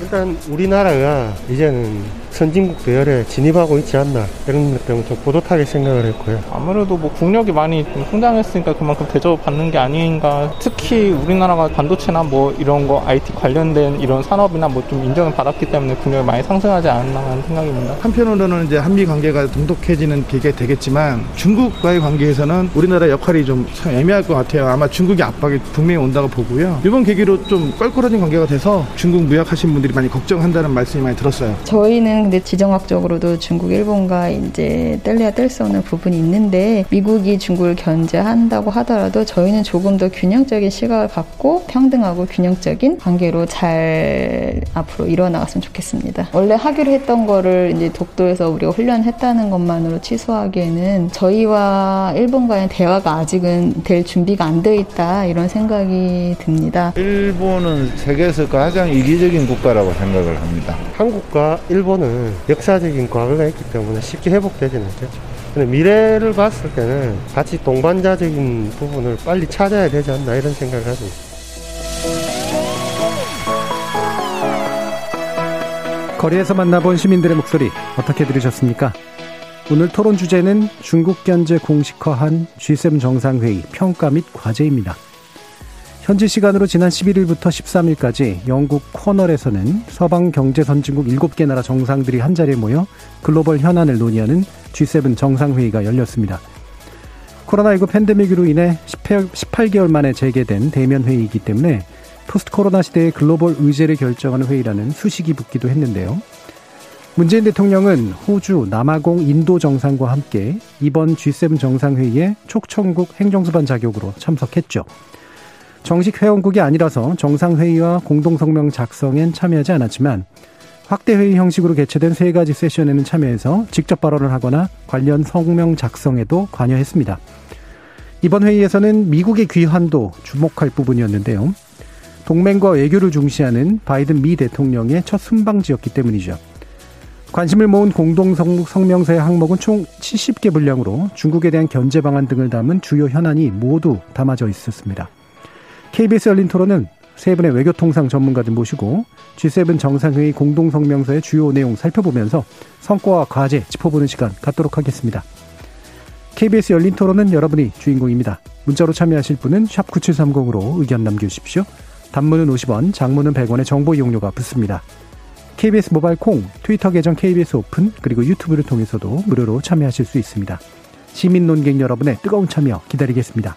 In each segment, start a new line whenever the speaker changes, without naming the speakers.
일단 우리나라가 이제는 선진국 대열에 진입하고 있지 않나 이런 것 때문에 좀 뿌듯하게 생각을 했고요.
아무래도 뭐 국력이 많이 좀 성장했으니까 그만큼 대접받는 게 아닌가. 특히 우리나라가 반도체나 뭐 이런 거 IT 관련된 이런 산업이나 뭐 좀 인정을 받았기 때문에 국력이 많이 상승하지 않았나 하는 생각입니다.
한편으로는 이제 한미 관계가 동독해지는 계기가 되겠지만 중국과의 관계에서는 우리나라 역할이 좀 애매할 것 같아요. 아마 중국의 압박이 분명히 온다고 보고요. 이번 계기로 좀 껄끄러진 관계가 돼서 중국 무역하신 분들이 많이 걱정한다는 말씀이 많이 들었어요.
저희는 근데 지정학적으로도 중국, 일본과 이제 뗄래야 뗄 수 없는 부분이 있는데 미국이 중국을 견제한다고 하더라도 저희는 조금 더 균형적인 시각을 갖고 평등하고 균형적인 관계로 잘 앞으로 일어나갔으면 좋겠습니다. 원래 하기로 했던 거를 이제 독도에서 우리가 훈련했다는 것만으로 취소하기에는 저희와 일본과의 대화가 아직은 될 준비가 안 돼 있다 이런 생각이 듭니다.
일본은 세계에서 가장 이기적인 국가라 고 생각을 합니다.
한국과 일본은 역사적인 과거가 있기 때문에 쉽게 회복되지는 않겠죠. 근데 미래를 봤을 때는 같이 동반자적인 부분을 빨리 찾아야 되지 않나 이런 생각을 있습니다.
거리에서 만나본 시민들의 목소리 어떻게 들으셨습니까? 오늘 토론 주제는 중국 견제 공식화한 G7 정상회의 평가 및 과제입니다. 현지 시간으로 지난 11일부터 13일까지 영국 코널에서는 서방 경제 선진국 7개 나라 정상들이 한자리에 모여 글로벌 현안을 논의하는 G7 정상회의가 열렸습니다. 코로나19 팬데믹으로 인해 18개월 만에 재개된 대면 회의이기 때문에 포스트 코로나 시대의 글로벌 의제를 결정하는 회의라는 수식이 붙기도 했는데요. 문재인 대통령은 호주, 남아공, 인도 정상과 함께 이번 G7 정상회의에 촉천국 행정수반 자격으로 참석했죠. 정식 회원국이 아니라서 정상회의와 공동성명 작성엔 참여하지 않았지만 확대회의 형식으로 개최된 세 가지 세션에는 참여해서 직접 발언을 하거나 관련 성명 작성에도 관여했습니다. 이번 회의에서는 미국의 귀환도 주목할 부분이었는데요. 동맹과 외교를 중시하는 바이든 미 대통령의 첫 순방지였기 때문이죠. 관심을 모은 공동성명서의 항목은 총 70개 분량으로 중국에 대한 견제 방안 등을 담은 주요 현안이 모두 담아져 있었습니다. KBS 열린 토론은 세 분의 외교통상 전문가들 모시고 G7 정상회의 공동성명서의 주요 내용 살펴보면서 성과와 과제 짚어보는 시간 갖도록 하겠습니다. KBS 열린 토론은 여러분이 주인공입니다. 문자로 참여하실 분은 9730으로 의견 남겨주십시오. 단문은 50원, 장문은 100원의 정보 이용료가 붙습니다. KBS 모바일 콩, 트위터 계정 KBS 오픈, 그리고 유튜브를 통해서도 무료로 참여하실 수 있습니다. 시민 논객 여러분의 뜨거운 참여 기다리겠습니다.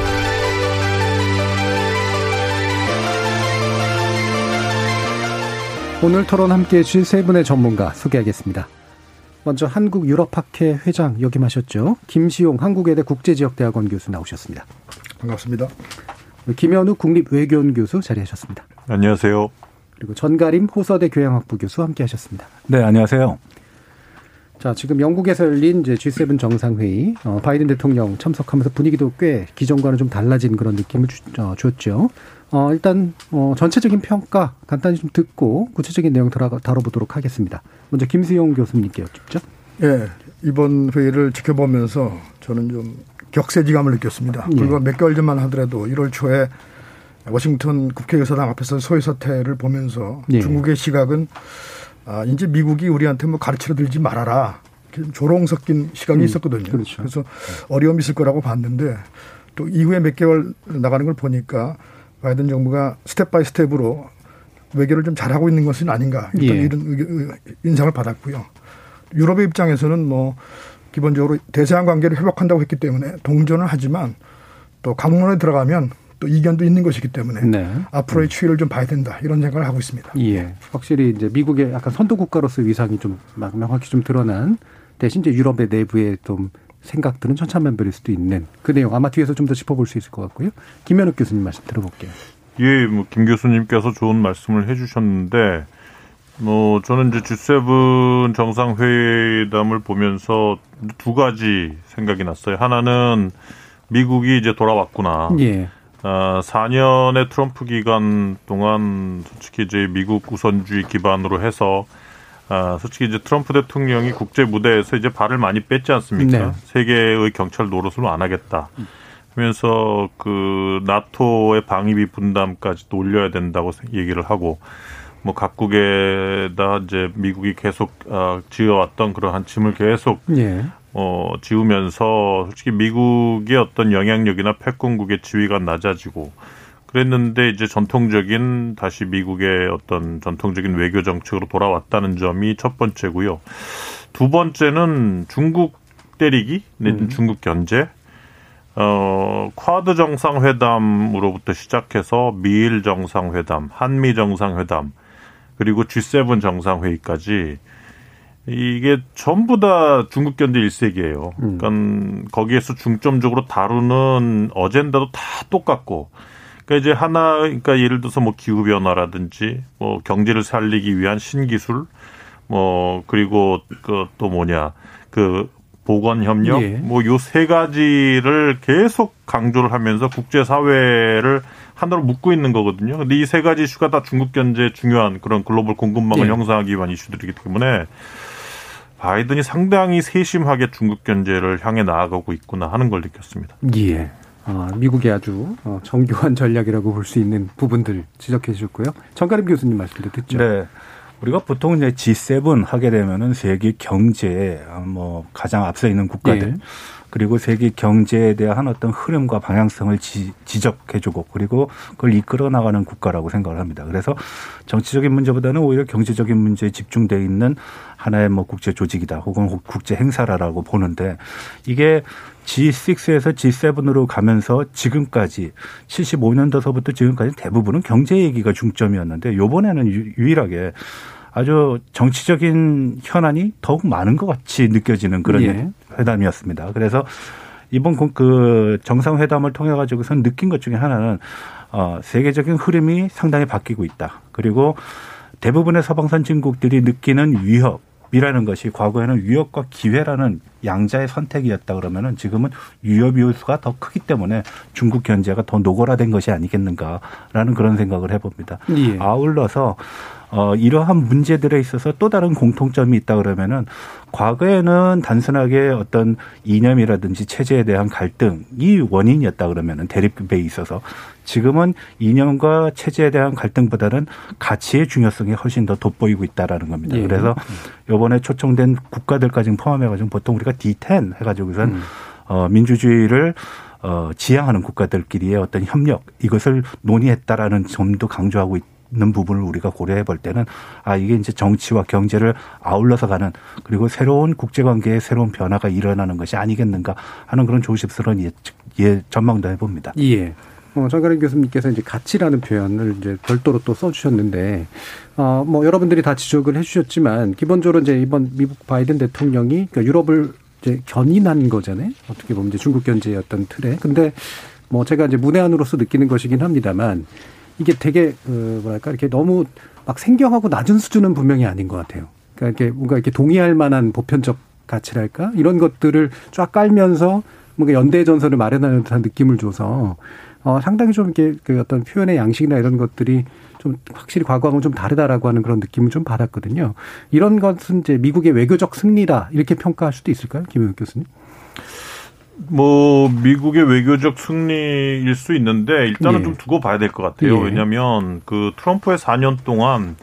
오늘 토론 함께 해주실 세 분의 전문가 소개하겠습니다. 먼저 한국유럽학회 회장 역임하셨죠. 김시용 한국외대 국제지역대학원 교수 나오셨습니다.
반갑습니다.
김현우 국립외교원 교수 자리하셨습니다.
안녕하세요.
그리고 전가림 호서대 교양학부 교수 함께 하셨습니다.
네, 안녕하세요.
자, 지금 영국에서 열린 이제 G7 정상회의, 어, 바이든 대통령 참석하면서 분위기도 꽤 기존과는 좀 달라진 그런 느낌을 주, 어, 줬죠. 어, 일단, 어, 전체적인 평가 간단히 좀 듣고 구체적인 내용 들어 다뤄보도록 하겠습니다. 먼저 김수용 교수님께 여쭙죠.
예, 이번 회의를 지켜보면서 저는 좀 격세지감을 느꼈습니다.
예.
불과 몇 개월 전만 하더라도 1월 초에 워싱턴 국회의사당 앞에서 소위 사태를 보면서
예.
중국의 시각은 아, 이제 미국이 우리한테 뭐 가르쳐 들지 말아라. 조롱 섞인 시각이
음,
있었거든요.
그렇죠.
그래서 어려움이 있을 거라고 봤는데 또 이후에 몇 개월 나가는 걸 보니까 바이든 정부가 step by step으로 외교를 좀 잘하고 있는 것은 아닌가 일단
예.
이런 인상을 받았고요. 유럽의 입장에서는 뭐 기본적으로 대서양 관계를 회복한다고 했기 때문에 동조를 하지만 또 각론에 들어가면 또 이견도 있는 것이기 때문에
네.
앞으로의 추이를 좀 봐야 된다 이런 생각을 하고 있습니다.
예. 확실히 이제 미국의 약간 선도 국가로서의 위상이 좀 막- 명확히 좀 드러난 대신 이제 유럽의 내부에 좀 생각들은 천차만별일 수도 있는 그 내용 아마 뒤에서 좀 더 짚어볼 수 있을 것 같고요. 김현욱 교수님 말씀 들어볼게요.
예, 뭐 김 교수님께서 좋은 말씀을 해주셨는데 뭐 저는 이제 G7 정상회담을 보면서 두 가지 생각이 났어요. 하나는 미국이 이제 돌아왔구나.
예.
아, 4년의 트럼프 기간 동안 솔직히 이제 미국 우선주의 기반으로 해서 아, 솔직히 이제 트럼프 대통령이 국제 무대에서 이제 발을 많이 뺐지 않습니까?
네.
세계의 경찰 노릇을 안 하겠다. 하면서 그 나토의 방위비 분담까지 올려야 된다고 얘기를 하고 뭐 각국에다 이제 미국이 계속 아, 지어왔던 그러한 짐을 계속
예.
어, 지우면서 솔직히 미국의 어떤 영향력이나 패권국의 지위가 낮아지고 그랬는데 이제 전통적인 다시 미국의 어떤 전통적인 외교 정책으로 돌아왔다는 점이 첫 번째고요. 두 번째는 중국 때리기 내지는 중국 견제. 어, 쿼드 정상회담으로부터 시작해서 미일 정상회담, 한미 정상회담, 그리고 G7 정상회의까지 이게 전부 다 중국 견제 일색이에요. 그러니까 거기에서 중점적으로 다루는 어젠다도 다 똑같고. 그러니까 이제 하나, 그러니까 예를 들어서 뭐 기후 변화라든지 뭐 경제를 살리기 위한 신기술, 뭐 그리고 그 또 뭐냐 그 보건 협력,
예.
뭐요 세 가지를 계속 강조를 하면서 국제 사회를 하나로 묶고 있는 거거든요. 근데 이 세 가지 이슈가 다 중국 견제 중요한 그런 글로벌 공급망을
예.
형성하기 위한 이슈들이기 때문에 바이든이 상당히 세심하게 중국 견제를 향해 나아가고 있구나 하는 걸 느꼈습니다.
예. 아, 미국의 아주 어, 정교한 전략이라고 볼 수 있는 부분들 지적해 주셨고요. 정가림 교수님 말씀도 듣죠.
네. 우리가 보통 이제 G7 하게 되면은 세계 경제에 뭐 가장 앞서 있는 국가들
예.
그리고 세계 경제에 대한 어떤 흐름과 방향성을 지, 지적해주고 그리고 그걸 이끌어 나가는 국가라고 생각을 합니다. 그래서 정치적인 문제보다는 오히려 경제적인 문제에 집중돼 있는 하나의 뭐 국제 조직이다 혹은 국제 행사라고 보는데 이게 G6에서 G7으로 가면서 지금까지 75년도서부터 지금까지 대부분은 경제 얘기가 중점이었는데 요번에는 유- 유일하게 아주 정치적인 현안이 더욱 많은 것 같이 느껴지는 그런
예.
회담이었습니다. 그래서 이번 공- 그 정상회담을 통해 가지고선 느낀 것 중에 하나는 어, 세계적인 흐름이 상당히 바뀌고 있다. 그리고 대부분의 서방 선 진국들이 느끼는 위협 이라는 것이 과거에는 위협과 기회라는 양자의 선택이었다 그러면은 지금은 위협 요소가 더 크기 때문에 중국 견제가 더 노골화된 것이 아니겠는가라는 그런 생각을 해봅니다.
예.
아울러서 어, 이러한 문제들에 있어서 또 다른 공통점이 있다 그러면은 과거에는 단순하게 어떤 이념이라든지 체제에 대한 갈등이 원인이었다 그러면은 대립에 있어서 지금은 이념과 체제에 대한 갈등보다는 가치의 중요성이 훨씬 더 돋보이고 있다라는 겁니다.
예.
그래서 요번에 초청된 국가들까지 포함해 가지고 보통 우리가 D10 해 가지고선
음.
어, 민주주의를 어, 지향하는 국가들끼리의 어떤 협력 이것을 논의했다라는 점도 강조하고 있 는 부분을 우리가 고려해 볼 때는 아 이게 이제 정치와 경제를 아울러서 가는 그리고 새로운 국제 관계의 새로운 변화가 일어나는 것이 아니겠는가 하는 그런 조심스러운 예, 예 전망도 해 봅니다.
예. 어, 정가림 교수님께서 이제 가치라는 표현을 이제 별도로 또 써주셨는데, 어, 뭐 여러분들이 다 지적을 해주셨지만, 기본적으로 이제 이번 미국 바이든 대통령이 그러니까 유럽을 이제 견인한 거잖아요. 어떻게 보면 이제 중국 견제의 어떤 틀에. 근데 뭐 제가 이제 문외한으로서 느끼는 것이긴 합니다만, 이게 되게, 그, 뭐랄까, 이렇게 너무 막 생경하고 낮은 수준은 분명히 아닌 것 같아요. 그러니까 이렇게 뭔가 이렇게 동의할 만한 보편적 가치랄까? 이런 것들을 쫙 깔면서 뭔가 연대 전선을 마련하는 듯한 느낌을 줘서 어, 상당히 좀 이렇게 그 어떤 표현의 양식이나 이런 것들이 좀 확실히 과거하고는 좀 다르다라고 하는 그런 느낌을 좀 받았거든요. 이런 것은 이제 미국의 외교적 승리다 이렇게 평가할 수도 있을까요, 김영욱 교수님?
뭐 미국의 외교적 승리일 수 있는데 일단은
예.
좀 두고 봐야 될 것 같아요.
예.
왜냐하면 그 트럼프의 4년 동안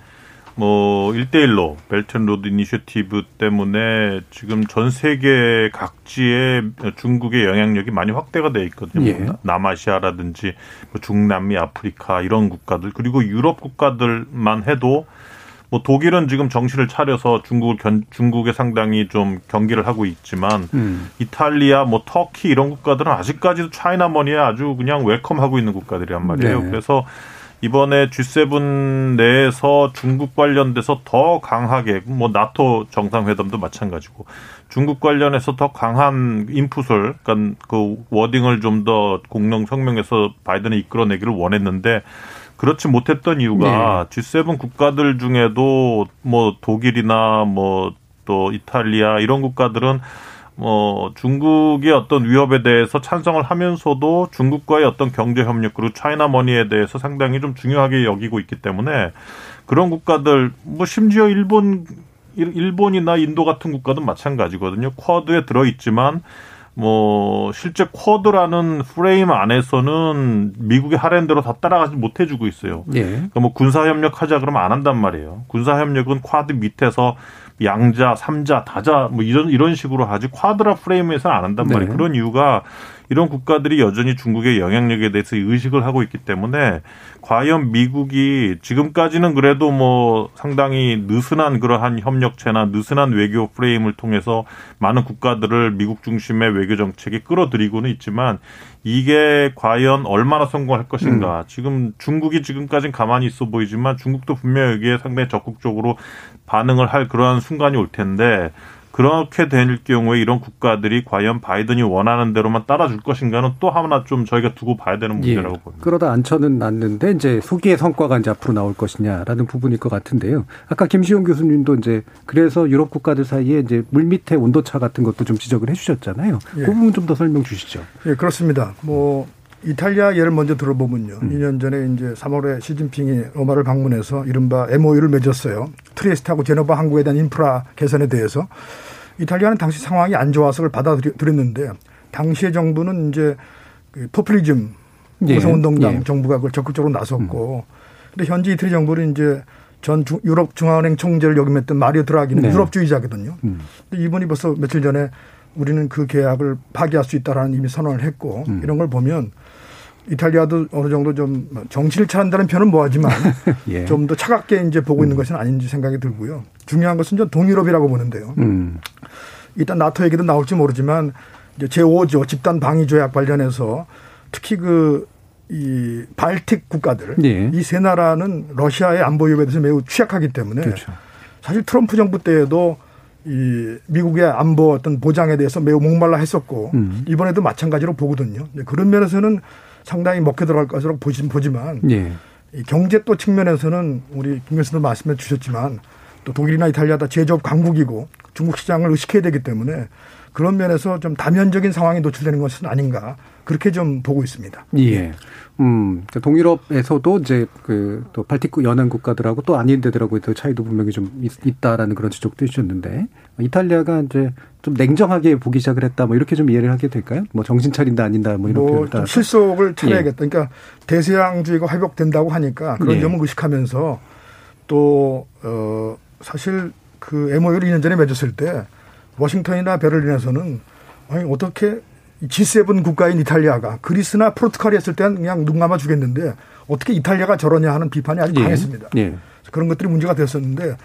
뭐 일대일로 Belt and Road Initiative 때문에 지금 전 세계 각지에 중국의 영향력이 많이 확대가 돼 있거든요.
예.
뭐 남아시아라든지 뭐 중남미, 아프리카 이런 국가들 그리고 유럽 국가들만 해도 뭐 독일은 지금 정신을 차려서 중국을 견, 중국에 상당히 좀 경기를 하고 있지만
음.
이탈리아, 뭐 터키 이런 국가들은 아직까지도 차이나 머니에 아주 그냥 웰컴하고 있는 국가들이란 말이에요.
네.
그래서 이번에 G7 내에서 중국 관련돼서 더 강하게 뭐 나토 정상회담도 마찬가지고 중국 관련해서 더 강한 인풋을 그러니까 그 워딩을 좀 더 공동 성명에서 바이든이 이끌어내기를 원했는데 그렇지 못했던 이유가 네. G7 국가들 중에도 뭐 독일이나 뭐 또 이탈리아 이런 국가들은 뭐 중국의 어떤 위협에 대해서 찬성을 하면서도 중국과의 어떤 경제 협력 그리고 차이나 머니에 대해서 상당히 좀 중요하게 여기고 있기 때문에 그런 국가들 뭐 심지어 일본 일본이나 인도 같은 국가도 마찬가지거든요. 쿼드에 들어 있지만 뭐 실제 쿼드라는 프레임 안에서는 미국의 하랜 대로 다 따라가지 못해주고 있어요. 예. 그러니까 뭐 군사 협력하자 그러면 안 한단 말이에요. 군사 협력은 쿼드 밑에서 양자, 삼자, 다자 뭐 이런 이런 식으로 하지 쿼드라 프레임에서는 안 한단 말이에요. 네. 그런 이유가 이런 국가들이 여전히 중국의 영향력에 대해서 의식을 하고 있기 때문에 과연 미국이 지금까지는 그래도 뭐 상당히 느슨한 그러한 협력체나 느슨한 외교 프레임을 통해서 많은 국가들을 미국 중심의 외교 정책에 끌어들이고는 있지만 이게 과연 얼마나 성공할 것인가. 음. 지금 중국이 지금까지는 가만히 있어 보이지만 중국도 분명히 여기에 상당히 적극적으로 반응을 할 그러한 순간이 올 텐데 그렇게 될 경우에 이런 국가들이 과연 바이든이 원하는 대로만 따라줄 것인가는 또 하나 좀 저희가 두고 봐야 되는 문제라고 예. 봅니다.
그러다 앉혀는 놨는데 이제 소기의 성과가 이제 앞으로 나올 것이냐라는 부분일 것 같은데요. 아까 김시용 교수님도 이제 그래서 유럽 국가들 사이에 이제 물밑의 온도차 같은 것도 좀 지적을 해주셨잖아요. 예. 그 부분 좀 더 설명 주시죠.
예, 그렇습니다. 뭐 이탈리아 예를 먼저 들어보면요. 음. 2년 전에 이제 3월에 시진핑이 로마를 방문해서 이른바 MOU를 맺었어요. 트리에스트하고 제노바 항구에 대한 인프라 개선에 대해서 이탈리아는 당시 상황이 안 좋아서 그걸 받아들였는데 당시의 정부는 이제 그 포퓰리즘 예. 예. 정부가 그걸 적극적으로 나섰고 음. 근데 현재 이태리 정부는 이제 전 주, 유럽 중앙은행 총재를 역임했던 마리오 드라기는 네. 유럽주의자거든요. 음. 근데 이분이 벌써 며칠 전에 우리는 그 계약을 파기할 수 있다라는 이미 선언을 했고 음. 이런 걸 보면 이탈리아도 어느 정도 좀 정신을 차린다는 표현은 뭐하지만 예. 좀더 차갑게 이제 보고 있는 음. 것은 아닌지 생각이 들고요. 중요한 것은 좀 동유럽이라고 보는데요. 음. 일단 나토 얘기도 나올지 모르지만 이제 제5조 집단 방위 조약 관련해서 특히 그 이 발틱 국가들 예. 이세 나라는 러시아의 안보 위협에 대해서 매우 취약하기 때문에 그렇죠. 사실 트럼프 정부 때에도 이 미국의 안보 어떤 보장에 대해서 매우 목말라 했었고 음. 이번에도 마찬가지로 보거든요. 그런 면에서는 상당히 먹혀 들어갈 것으로 보지만 예. 이 경제 또 측면에서는 우리 김 교수도 말씀해 주셨지만 또 독일이나 이탈리아 다 제조업 강국이고 중국 시장을 의식해야 되기 때문에 그런 면에서 좀 다면적인 상황이 노출되는 것은 아닌가 그렇게 좀 보고 있습니다.
예. 음, 동유럽에서도 이제 그 또 발틱 연안 국가들하고 또 아닌 데들하고의 차이도 분명히 좀 있, 다라는 그런 지적도 해주셨는데 이탈리아가 이제 좀 냉정하게 보기 시작을 했다 뭐 이렇게 좀 이해를 하게 될까요? 뭐 정신 차린다 아닌다 뭐 이런
뭐좀 실속을 차려야겠다. 예. 그러니까 대서양주의가 회복된다고 하니까 그런 예. 점을 의식하면서 또 어, 사실 그 MOU를 2년 전에 맺었을 때 워싱턴이나 베를린에서는 아니 어떻게 G7 국가인 이탈리아가 그리스나 포르투갈이 했을 때는 그냥 눈 감아 주겠는데 어떻게 이탈리아가 저러냐 하는 비판이 아주 예. 강했습니다. 예. 그런 것들이 문제가 됐었는데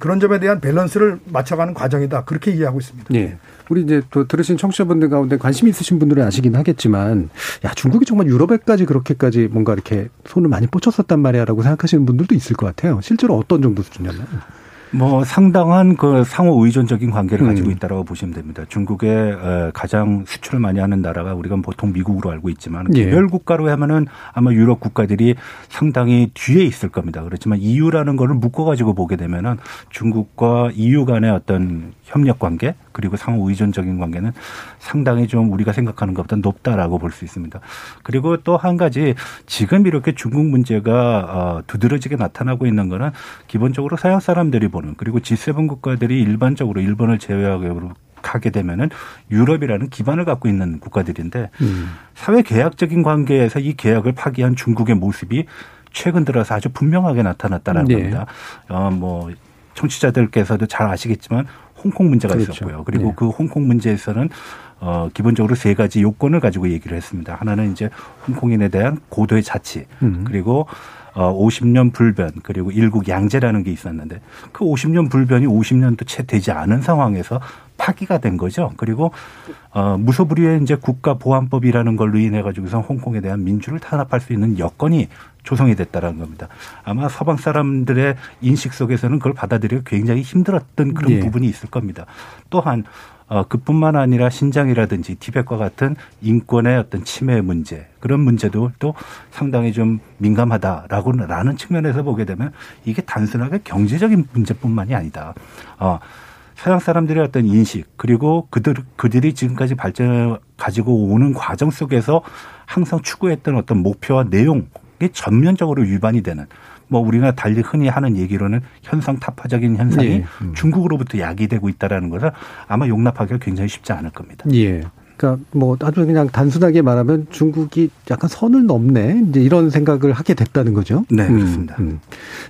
그런 점에 대한 밸런스를 맞춰가는 과정이다. 그렇게 이해하고 있습니다.
예. 우리 이제 또 들으신 청취자분들 가운데 관심 있으신 분들은 아시긴 하겠지만, 야, 중국이 정말 유럽에까지 그렇게까지 뭔가 이렇게 손을 많이 뻗쳤었단 말이야 라고 생각하시는 분들도 있을 것 같아요. 실제로 어떤 정도 수준이었나요?
뭐 상당한 그 상호 의존적인 관계를 음. 가지고 있다라고 보시면 됩니다. 중국의 가장 수출을 많이 하는 나라가 우리가 보통 미국으로 알고 있지만 예. 개별 국가로 하면은 아마 유럽 국가들이 상당히 뒤에 있을 겁니다. 그렇지만 EU라는 거를 묶어 가지고 보게 되면은 중국과 EU 간의 어떤 협력 관계 그리고 상호 의존적인 관계는 상당히 좀 우리가 생각하는 것보다 높다라고 볼 수 있습니다. 그리고 또 한 가지 지금 이렇게 중국 문제가 어, 두드러지게 나타나고 있는 거는 기본적으로 서양 사람들이 보는 그리고 G7 국가들이 일반적으로 일본을 제외하고 하게 되면은 유럽이라는 기반을 갖고 있는 국가들인데 음. 사회 계약적인 관계에서 이 계약을 파기한 중국의 모습이 최근 들어서 아주 분명하게 나타났다는 네. 겁니다. 어, 뭐 청취자들께서도 잘 아시겠지만 홍콩 문제가 그렇죠. 있었고요. 그리고 네. 그 홍콩 문제에서는 어 기본적으로 세 가지 요건을 가지고 얘기를 했습니다. 하나는 이제 홍콩인에 대한 고도의 자치 음. 그리고 어 50년 불변 그리고 일국 양제라는 게 있었는데 그 50년 불변이 50년도 채 되지 않은 상황에서 파기가 된 거죠. 그리고 어 무소불위의 이제 국가보안법이라는 걸로 인해 가지고서 홍콩에 대한 민주를 탄압할 수 있는 여건이 조성이 됐다라는 겁니다. 아마 서방 사람들의 인식 속에서는 그걸 받아들이기 굉장히 힘들었던 그런
예.
부분이 있을 겁니다. 또한 어, 그뿐만 아니라 신장이라든지 티벳과 같은 인권의 어떤 침해 문제 그런 문제도 또 상당히 좀 민감하다라고 라는 측면에서 보게 되면 이게 단순하게 경제적인 문제뿐만이 아니다. 어, 서양 사람들의 어떤 인식 그리고 그들 그들이 지금까지 발전 가지고 오는 과정 속에서 항상 추구했던 어떤 목표와 내용 이 전면적으로 위반이 되는 뭐 우리가 달리 흔히 하는 얘기로는 현상 타파적인 현상이
예. 음.
중국으로부터 야기되고 있다라는 것을 아마 용납하기가 굉장히 쉽지 않을 겁니다.
예. 그러니까 뭐 아주 그냥 단순하게 말하면 중국이 약간 선을 넘네 이제 이런 생각을 하게 됐다는 거죠.
네,
음,
그렇습니다.
음.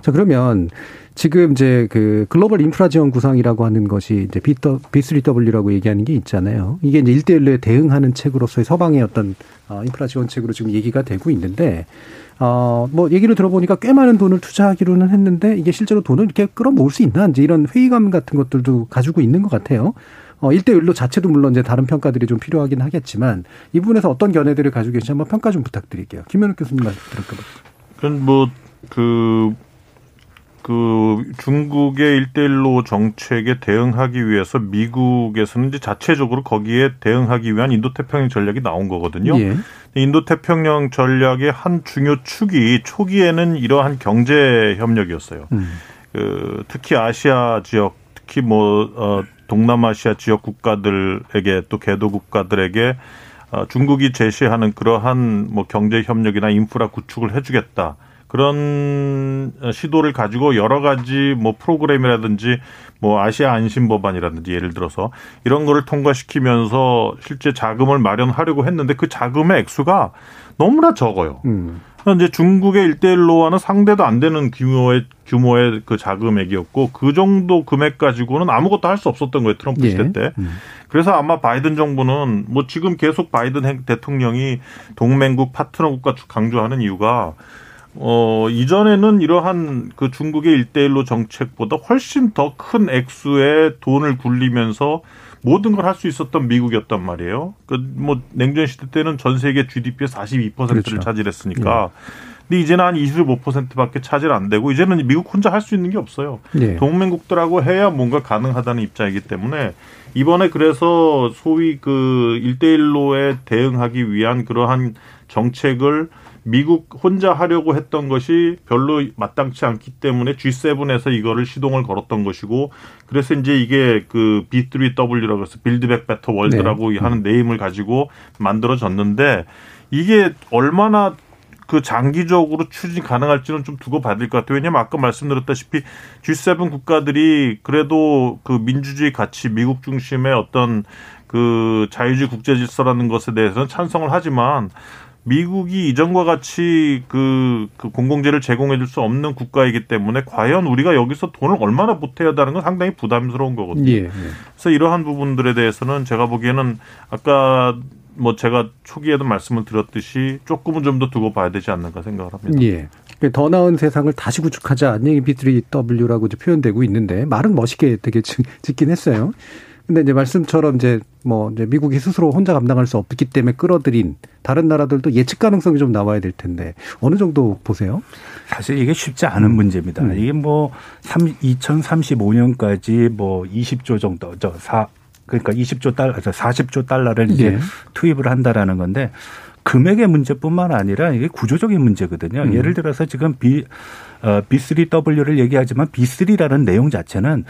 자 그러면 지금 이제 그 글로벌 인프라 지원 구상이라고 하는 것이 이제 B3W라고 얘기하는 게 있잖아요. 이게 이제 일대일로에 대응하는 책으로서의 서방의 어떤 어, 인프라 지원책으로 지금 얘기가 되고 있는데 어, 뭐 얘기를 들어보니까 꽤 많은 돈을 투자하기로는 했는데 이게 실제로 돈을 이렇게 끌어모을 수 있나 이제 이런 회의감 같은 것들도 가지고 있는 것 같아요. 어, 1대1로 자체도 물론 이제 다른 평가들이 좀 필요하긴 하겠지만 이 부분에서 어떤 견해들을 가지고 계신지 한번 평가 좀 부탁드릴게요. 김현욱 교수님 말씀 들을까요?
그건 뭐, 그, 그 중국의 일대일로 정책에 대응하기 위해서 미국에서는 이제 자체적으로 거기에 대응하기 위한 인도태평양 전략이 나온 거거든요.
예.
인도 태평양 전략의 한 중요 축이 초기에는 이러한 경제 협력이었어요.
음.
그 특히 아시아 지역, 특히 뭐 어, 동남아시아 지역 국가들에게 또 개도 국가들에게 어, 중국이 제시하는 그러한 뭐 경제 협력이나 인프라 구축을 해주겠다. 그런 시도를 가지고 여러 가지 뭐 프로그램이라든지 뭐 아시아 안심 법안이라든지 예를 들어서 이런 거를 통과시키면서 실제 자금을 마련하려고 했는데 그 자금의 액수가 너무나 적어요.
음.
이제 중국의 일대일로와는 상대도 안 되는 규모의 규모의 그 자금액이었고 그 정도 금액 가지고는 아무것도 할 수 없었던 거예요 트럼프
예.
시대 때.
음.
그래서 아마 바이든 정부는 뭐 지금 계속 바이든 행- 대통령이 동맹국 파트너 국가 강조하는 이유가 어 이전에는 이러한 그 중국의 일대일로 정책보다 훨씬 더 큰 액수의 돈을 굴리면서 모든 걸 할 수 있었던 미국이었단 말이에요. 그 뭐 냉전 시대 때는 전 세계 GDP의 42%를
그렇죠.
차지했으니까. 근데 이제는 한 25%밖에 차지를 안 되고 이제는 미국 혼자 할 수 있는 게 없어요.
예.
동맹국들하고 해야 뭔가 가능하다는 입장이기 때문에 이번에 그래서 소위 그 1대1로에 대응하기 위한 그러한 정책을 미국 혼자 하려고 했던 것이 별로 마땅치 않기 때문에 G7에서 이거를 시동을 걸었던 것이고 그래서 이제 이게 그 B3W라고 해서 빌드백 베터 월드라고 하는 네임을 가지고 만들어졌는데 이게 얼마나 그 장기적으로 추진 가능할지는 좀 두고 봐야 될것 같아요. 왜냐하면 아까 말씀드렸다시피 G7 국가들이 그래도 그 민주주의 가치, 미국 중심의 어떤 그 자유주의 국제 질서라는 것에 대해서는 찬성을 하지만 미국이 이전과 같이 그, 그 공공재를 제공해 줄 수 없는 국가이기 때문에 과연 우리가 여기서 돈을 얼마나 보태야 하는 건 상당히 부담스러운 거거든요.
예. 예.
그래서 이러한 부분들에 대해서는 제가 보기에는 아까 뭐 제가 초기에도 말씀을 드렸듯이 조금은 좀 더 두고 봐야 되지 않는가 생각을 합니다.
예. 더 나은 세상을 다시 구축하자. 이 B3W라고 이제 표현되고 있는데 말은 멋있게 되게 짓- 짓긴 했어요. 근데 이제 말씀처럼 이제 뭐 이제 미국이 스스로 혼자 감당할 수 없기 때문에 끌어들인 다른 나라들도 예측 가능성이 좀 나와야 될 텐데 어느 정도 보세요?
사실 이게 쉽지 않은 문제입니다.
음.
이게 뭐 2035년까지 뭐 20조 정도 저사 그러니까 20조 달러, 40조 달러를 이제
예.
투입을 한다라는 건데 금액의 문제뿐만 아니라 이게 구조적인 문제거든요.
음.
예를 들어서 지금 B 어, B3W를 얘기하지만 B3라는 내용 자체는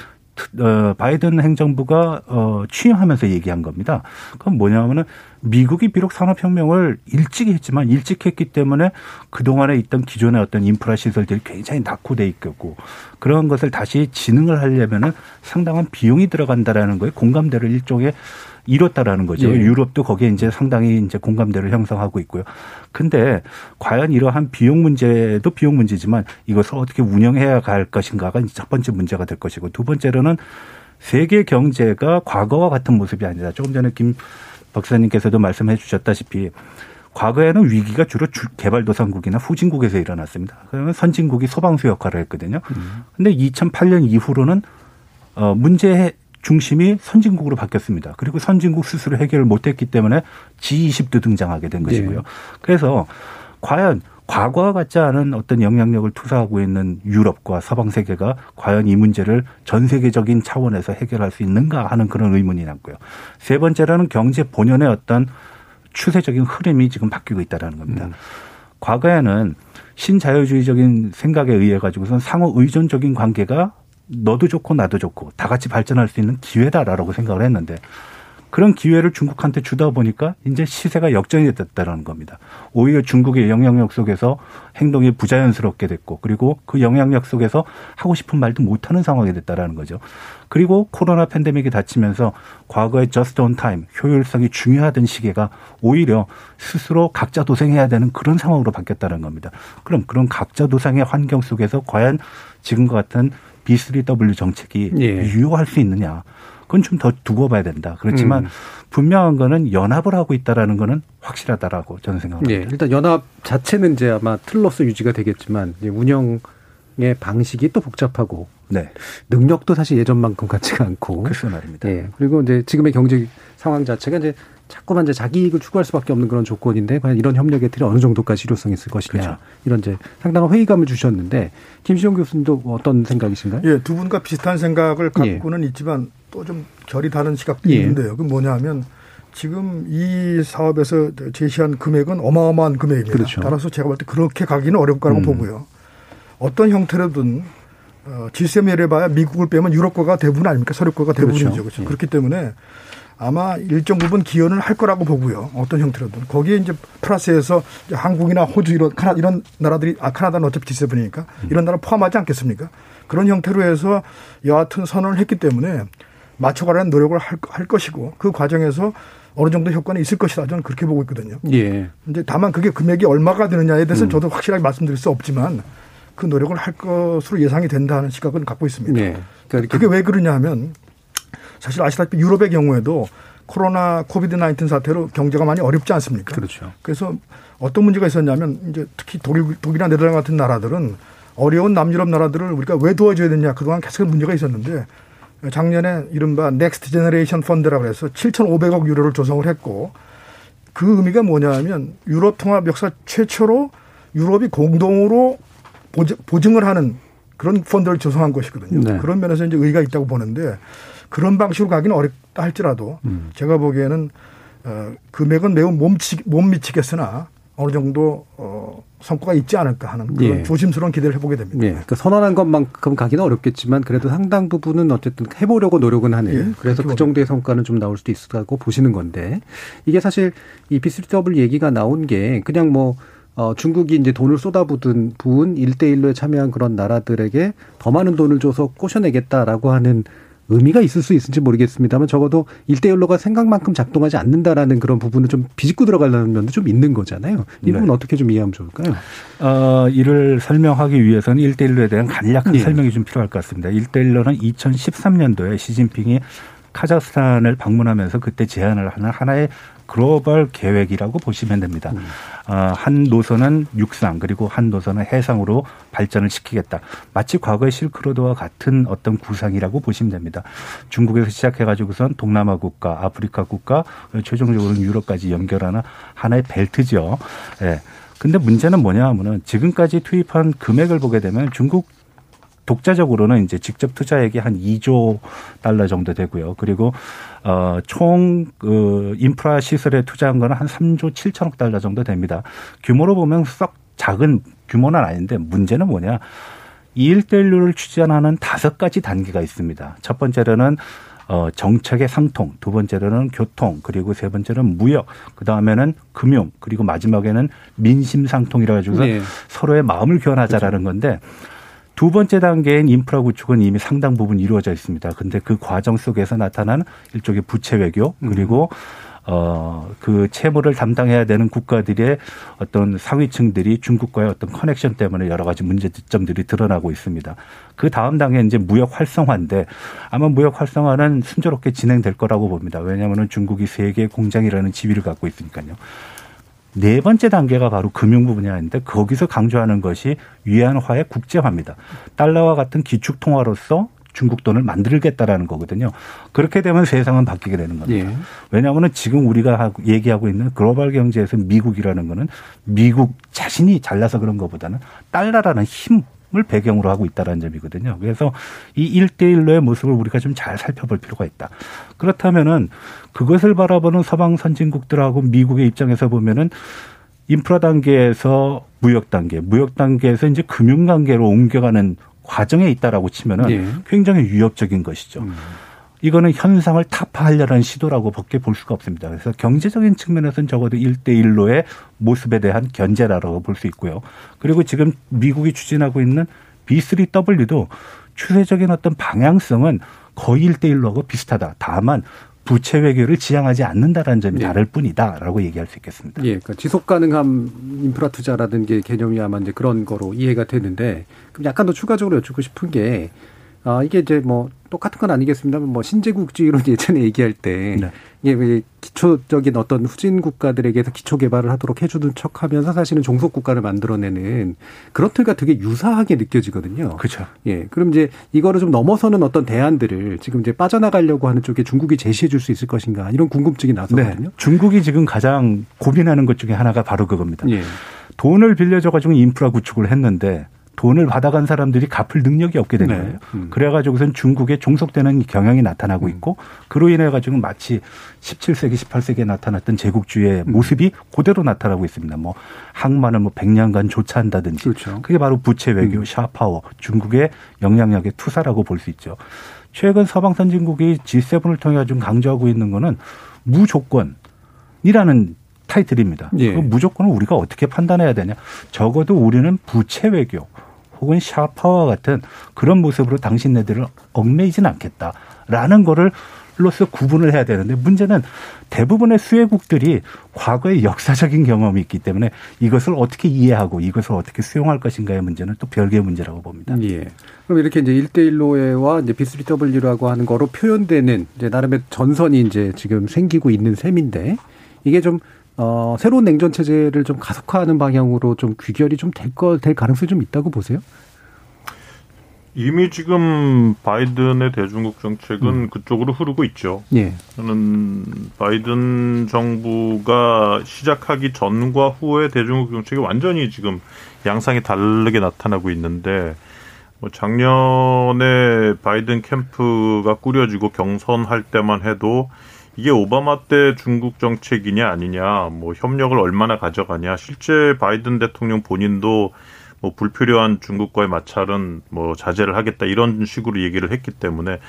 어, 바이든 행정부가 어, 취임하면서 얘기한 겁니다. 그건 뭐냐면은 미국이 비록 산업혁명을 일찍 했지만 일찍 했기 때문에 그동안에 있던 기존의 어떤 인프라 시설들이 굉장히 낙후돼 있겠고 그런 것을 다시 진흥을 하려면은 상당한 비용이 들어간다라는 거에 공감대를 일종의 이뤘다라는 거죠.
예.
유럽도 거기에 이제 상당히 이제 공감대를 형성하고 있고요. 근데 과연 이러한 비용 문제도 비용 문제지만 이것을 어떻게 운영해야 갈 것인가가 첫 번째 문제가 될 것이고 두 번째로는 세계 경제가 과거와 같은 모습이 아니라 조금 전에 김 박사님께서도 말씀해 주셨다시피 과거에는 위기가 주로 개발도상국이나 후진국에서 일어났습니다. 그러면 선진국이 소방수 역할을 했거든요. 근데 2008년 이후로는 어 문제 중심이 선진국으로 바뀌었습니다. 그리고 선진국 스스로 해결을 못했기 때문에 G20도 등장하게 된 것이고요. 네. 그래서 과연 과거와 같지 않은 어떤 영향력을 투사하고 있는 유럽과 서방 세계가 과연 이 문제를 전 세계적인 차원에서 해결할 수 있는가 하는 그런 의문이 남고요. 세 번째로는 경제 본연의 어떤 추세적인 흐름이 지금 바뀌고 있다라는 겁니다. 음. 과거에는 신자유주의적인 생각에 의해 가지고선 상호 의존적인 관계가 너도 좋고 나도 좋고 다 같이 발전할 수 있는 기회다라고 생각을 했는데 그런 기회를 중국한테 주다 보니까 이제 시세가 역전이 됐다라는 겁니다. 오히려 중국의 영향력 속에서 행동이 부자연스럽게 됐고 그리고 그 영향력 속에서 하고 싶은 말도 못하는 상황이 됐다라는 거죠. 그리고 코로나 팬데믹이 닥치면서 과거의 just on time 효율성이 중요하던 시계가 오히려 스스로 각자 도생해야 되는 그런 상황으로 바뀌었다는 겁니다. 그럼 그런 각자 도생의 환경 속에서 과연 지금과 같은 B3W 정책이 예. 유효할 수 있느냐. 그건 좀 더 두고 봐야 된다. 그렇지만 음. 분명한 거는 연합을 하고 있다라는 거는 확실하다라고 저는 생각합니다.
네, 일단 연합 자체는 이제 아마 틀로서 유지가 되겠지만 운영의 방식이 또 복잡하고 네. 능력도 사실 예전만큼 같지가 않고.
글쎄 말입니다.
예. 그리고 이제 지금의 경제 상황 자체가 이제 자꾸만 이제 자기 이익을 추구할 수밖에 없는 그런 조건인데 과연 이런 협력의 틀이 어느 정도까지 실효성이 있을 것이냐 그렇죠. 이런 이제 상당한 회의감을 주셨는데 김시영 교수님도 어떤 생각이신가요?
예, 두 분과 비슷한 생각을 예. 갖고는 예. 있지만 또 좀 결이 다른 시각도 예. 있는데요. 그 뭐냐면 지금 이 사업에서 제시한 금액은 어마어마한 금액입니다. 그렇죠. 따라서 제가 볼 때 그렇게 가기는 어려울 거라고 음. 보고요. 어떤 형태로든 어, G7을 해봐야 미국을 빼면 유럽과가 대부분 아닙니까? 서유과가 대부분이죠. 그렇죠. 그렇죠. 예. 그렇기 때문에 아마 일정 부분 기여는 할 거라고 보고요. 어떤 형태로든. 거기에 이제 플러스해서 한국이나 호주 이런 카나 이런 나라들이 아 카나다는 어차피 G7이니까 음. 이런 나라 포함하지 않겠습니까? 그런 형태로 해서 여하튼 선언을 했기 때문에 맞춰가려는 노력을 할, 할 것이고 그 과정에서 어느 정도 효과는 있을 것이다. 저는 그렇게 보고 있거든요. 예. 이제 다만 그게 금액이 얼마가 되느냐에 대해서는 음. 저도 확실하게 말씀드릴 수 없지만 그 노력을 할 것으로 예상이 된다는 시각은 갖고 있습니다. 예. 그러니까 그게 왜 그러냐 하면 사실 아시다시피 유럽의 경우에도 코로나 COVID 19 사태로 경제가 많이 어렵지 않습니까?
그렇죠.
그래서 어떤 문제가 있었냐면 이제 특히 독일, 독일이나 네덜란드 같은 나라들은 어려운 남유럽 나라들을 우리가 왜 도와줘야 되냐 그동안 계속 문제가 있었는데 작년에 이른바 Next Generation Fund라고 해서 7,500억 유로를 조성을 했고 그 의미가 뭐냐면 유럽 통합 역사 최초로 유럽이 공동으로 보증을 하는 그런 펀드를 조성한 것이거든요. 네. 그런 면에서 이제 의의가 있다고 보는데 그런 방식으로 가기는 어렵다 할지라도 음. 제가 보기에는 어, 금액은 매우 몸치, 못 미치겠으나 어느 정도 어, 성과가 있지 않을까 하는 그런 예. 조심스러운 기대를 해보게 됩니다.
예. 그러니까 선언한 것만큼 가기는 어렵겠지만 그래도 상당 부분은 어쨌든 해보려고 노력은 하는. 예. 그래서 그 정도의 성과는 좀 나올 수도 있다고 보시는 건데 이게 사실 이 B3W 얘기가 나온 게 그냥 뭐 어, 중국이 이제 돈을 쏟아부은 부은 일대일로에 참여한 그런 나라들에게 더 많은 돈을 줘서 꼬셔내겠다라고 하는 의미가 있을 수 있을지 모르겠습니다만 적어도 일대일로가 생각만큼 작동하지 않는다라는 그런 부분을 좀 비집고 들어가려는 면도 좀 있는 거잖아요. 이 부분 네. 어떻게 좀 이해하면 좋을까요?
어, 이를 설명하기 위해서는 일대일로에 대한 간략한 네. 설명이 좀 필요할 것 같습니다. 일대일로는 2013년도에 시진핑이 카자흐스탄을 방문하면서 그때 제안을 하는 하나의 글로벌 계획이라고 보시면 됩니다. 음. 어, 한 노선은 육상 그리고 한 노선은 해상으로 발전을 시키겠다. 마치 과거의 실크로드와 같은 어떤 구상이라고 보시면 됩니다. 중국에서 시작해가지고선 동남아 국가, 아프리카 국가, 최종적으로는 유럽까지 연결하는 하나의 벨트죠. 예. 근데 문제는 뭐냐 하면은 지금까지 투입한 금액을 보게 되면 중국 독자적으로는 이제 직접 투자액이 한 2조 달러 정도 되고요. 그리고 어총 그 인프라 시설에 투자한 거는 한 3조 7천억 달러 정도 됩니다. 규모로 보면 썩 작은 규모는 아닌데 문제는 뭐냐? 이 일대일로를 추진하는 다섯 가지 단계가 있습니다. 첫 번째로는 어, 정책의 상통, 두 번째로는 교통, 그리고 세 번째는 무역, 그 다음에는 금융, 그리고 마지막에는 민심 상통이라 가지고서 네. 서로의 마음을 교환하자라는 그렇죠. 건데 두 번째 단계인 인프라 구축은 이미 상당 부분 이루어져 있습니다. 근데 그 과정 속에서 나타난 일종의 부채 외교 그리고 어, 그 채무를 담당해야 되는 국가들의 어떤 상위층들이 중국과의 어떤 커넥션 때문에 여러 가지 문제점들이 드러나고 있습니다. 그 다음 단계 이제 무역 활성화인데 아마 무역 활성화는 순조롭게 진행될 거라고 봅니다. 왜냐하면 중국이 세계 공장이라는 지위를 갖고 있으니까요. 네 번째 단계가 바로 금융 부분이 아닌데 거기서 강조하는 것이 위안화의 국제화입니다. 달러와 같은 기축 통화로서 중국 돈을 만들겠다라는 거거든요. 그렇게 되면 세상은 바뀌게 되는 겁니다. 예. 왜냐하면 지금 우리가 얘기하고 있는 글로벌 경제에서 미국이라는 거는 미국 자신이 잘나서 그런 것보다는 달러라는 힘 을 배경으로 하고 있다는 점이거든요. 그래서 이일대일로의 모습을 우리가 좀 잘 살펴볼 필요가 있다. 그렇다면은 그것을 바라보는 서방 선진국들하고 미국의 입장에서 보면은 인프라 단계에서 무역 단계, 무역 단계에서 이제 금융 단계로 옮겨가는 과정에 있다라고 치면은 네. 굉장히 위협적인 것이죠. 음. 이거는 현상을 타파하려는 시도라고 밖에 볼 수가 없습니다. 그래서 경제적인 측면에서는 적어도 일대일로의 모습에 대한 견제라고 볼 수 있고요. 그리고 지금 미국이 추진하고 있는 B3W도 추세적인 어떤 방향성은 거의 일대일로하고 비슷하다. 다만 부채 외교를 지향하지 않는다라는 점이 네. 다를 뿐이다라고 얘기할 수 있겠습니다.
예, 그러니까 지속 가능한 인프라 투자라든 게 개념이 아마 이제 그런 거로 이해가 되는데 그럼 약간 더 추가적으로 여쭙고 싶은 게 아, 이게 이제 뭐 똑같은 건 아니겠습니다만 뭐 신재국주의로 예전에 얘기할 때 네. 이게 기초적인 어떤 후진 국가들에게서 기초 개발을 하도록 해주는 척 하면서 사실은 종속 국가를 만들어내는 그런 틀과 되게 유사하게 느껴지거든요.
그렇죠.
예, 그럼 이제 이거를 좀 넘어서는 어떤 대안들을 지금 이제 빠져나가려고 하는 쪽에 중국이 제시해 줄 수 있을 것인가 이런 궁금증이 나서거든요. 네.
중국이 지금 가장 고민하는 것 중에 하나가 바로 그겁니다. 예. 돈을 빌려줘 가지고 인프라 구축을 했는데 돈을 받아간 사람들이 갚을 능력이 없게 된 네. 거예요. 음. 그래가지고선 중국에 종속되는 경향이 나타나고 음. 있고 그로 인해 가지고 마치 17세기, 18세기에 나타났던 제국주의의 음. 모습이 그대로 나타나고 있습니다. 뭐 항만을 뭐 100년간 조차한다든지 그렇죠. 그게 바로 부채 외교, 음. 샤파워, 중국의 영향력의 투사라고 볼 수 있죠. 최근 서방 선진국이 G7을 통해 좀 강조하고 있는 거는 무조건이라는 타이틀입니다. 예. 그 무조건을 우리가 어떻게 판단해야 되냐? 적어도 우리는 부채 외교, 혹은 샤파와 같은 그런 모습으로 당신네들을 얽매이진 않겠다라는 거를 로서 구분을 해야 되는데 문제는 대부분의 수혜국들이 과거의 역사적인 경험이 있기 때문에 이것을 어떻게 이해하고 이것을 어떻게 수용할 것인가의 문제는 또 별개의 문제라고 봅니다.
예. 그럼 이렇게 이제 일대일로와 이제 B3W라고 하는 거로 표현되는 이제 나름의 전선이 이제 지금 생기고 있는 셈인데 이게 좀 어, 새로운 냉전 체제를 좀 가속화하는 방향으로 좀 귀결이 좀 될 거, 될 가능성이 좀 있다고 보세요?
이미 지금 바이든의 대중국 정책은 음. 그쪽으로 흐르고 있죠. 예. 저는 바이든 정부가 시작하기 전과 후의 대중국 정책이 완전히 지금 양상이 다르게 나타나고 있는데 뭐 작년에 바이든 캠프가 꾸려지고 경선할 때만 해도 이게 오바마 때 중국 정책이냐 아니냐, 뭐 협력을 얼마나 가져가냐. 실제 바이든 대통령 본인도 뭐 불필요한 중국과의 마찰은 뭐 자제를 하겠다 이런 식으로 얘기를 했기 때문에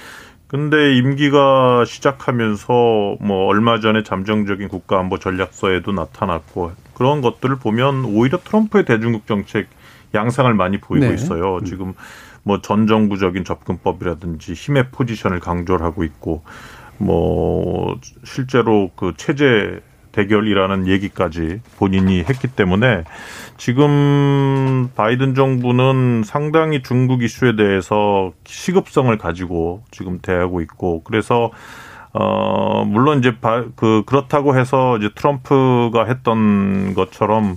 근데 임기가 시작하면서 뭐 얼마 전에 잠정적인 국가안보 전략서에도 나타났고 그런 것들을 보면 오히려 트럼프의 대중국 정책 양상을 많이 보이고 네. 있어요. 음. 지금 뭐 전 정부적인 접근법이라든지 힘의 포지션을 강조를 하고 있고 뭐 실제로 그 체제 대결이라는 얘기까지 본인이 했기 때문에 지금 바이든 정부는 상당히 중국 이슈에 대해서 시급성을 가지고 지금 대하고 있고 그래서 어 물론 이제 바, 그 그렇다고 해서 이제 트럼프가 했던 것처럼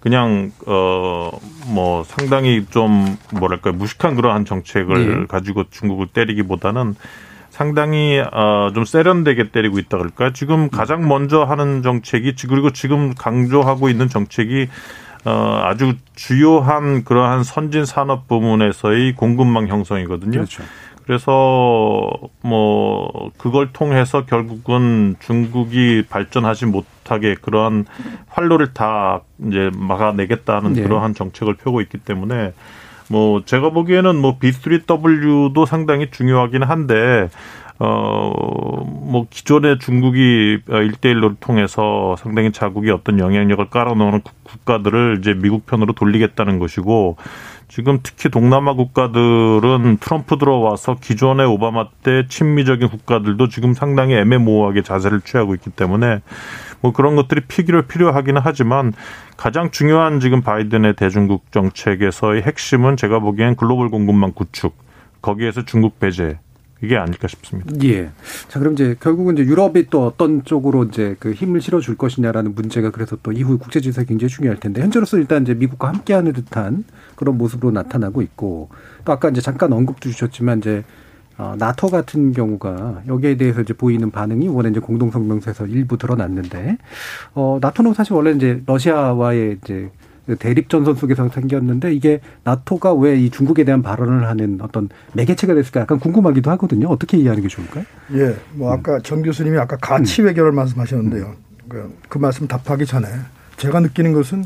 그냥 어 뭐 상당히 좀 뭐랄까 무식한 그러한 정책을 네. 가지고 중국을 때리기보다는 상당히 어, 좀 세련되게 때리고 있다 그럴까요? 지금 가장 먼저 하는 정책이 그리고 지금 강조하고 있는 정책이 어, 아주 주요한 그러한 선진 산업 부문에서의 공급망 형성이거든요. 그렇죠. 그래서 뭐 그걸 통해서 결국은 중국이 발전하지 못하게 그러한 활로를 다 이제 막아내겠다는 네. 그러한 정책을 펴고 있기 때문에 뭐 제가 보기에는 뭐 B3W도 상당히 중요하긴 한데 어뭐 기존의 중국이 일대일로를 통해서 상당히 자국이 어떤 영향력을 깔아놓는 국가들을 이제 미국 편으로 돌리겠다는 것이고 지금 특히 동남아 국가들은 트럼프 들어와서 기존의 오바마 때 친미적인 국가들도 지금 상당히 애매모호하게 자세를 취하고 있기 때문에 뭐 그런 것들이 필요 필요하기는 하지만 가장 중요한 지금 바이든의 대중국 정책에서의 핵심은 제가 보기엔 글로벌 공급망 구축 거기에서 중국 배제 이게 아닐까 싶습니다.
예. 자, 그럼 이제 결국은 이제 유럽이 또 어떤 쪽으로 이제 그 힘을 실어줄 것이냐라는 문제가 그래서 또 이후 국제 질서가 굉장히 중요할 텐데 현재로서 일단 이제 미국과 함께하는 듯한 그런 모습으로 나타나고 있고 또 아까 이제 잠깐 언급도 주셨지만 이제 어, 나토 같은 경우가 여기에 대해서 이제 보이는 반응이 이번에 이제 공동성명서에서 일부 드러났는데, 어, 나토는 사실 원래 이제 러시아와의 이제 대립 전선 속에서 생겼는데 이게 나토가 왜 이 중국에 대한 발언을 하는 어떤 매개체가 됐을까 약간 궁금하기도 하거든요. 어떻게 이해하는 게 좋을까요?
예, 뭐 아까 정 교수님이 아까 가치 외교를 말씀하셨는데요. 그, 그 말씀 답하기 전에 제가 느끼는 것은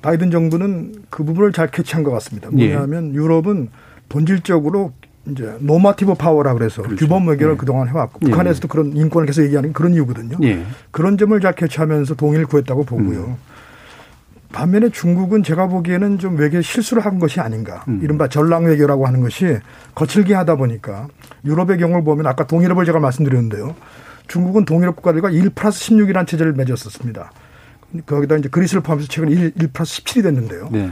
바이든 정부는 그 부분을 잘 캐치한 것 같습니다. 뭐냐면 유럽은 본질적으로 이제 normative power라 그래서
그렇죠.
규범 외교를
예.
그동안 해왔고
예.
북한에서도 그런 인권을 계속 얘기하는 게 그런 이유거든요.
예.
그런 점을 잘 캐치하면서 동의를 구했다고 보고요. 반면에 중국은 제가 보기에는 좀 외교 실수를 한 것이 아닌가.
음.
이른바 전랑 외교라고 하는 것이 거칠게 하다 보니까 유럽의 경우를 보면 아까 동유럽을 제가 말씀드렸는데요. 중국은 동유럽 국가들과 1 플러스 16이라는 체제를 맺었었습니다. 거기다 이제 그리스를 포함해서 최근 1, 1 플러스 17이 됐는데요.
네.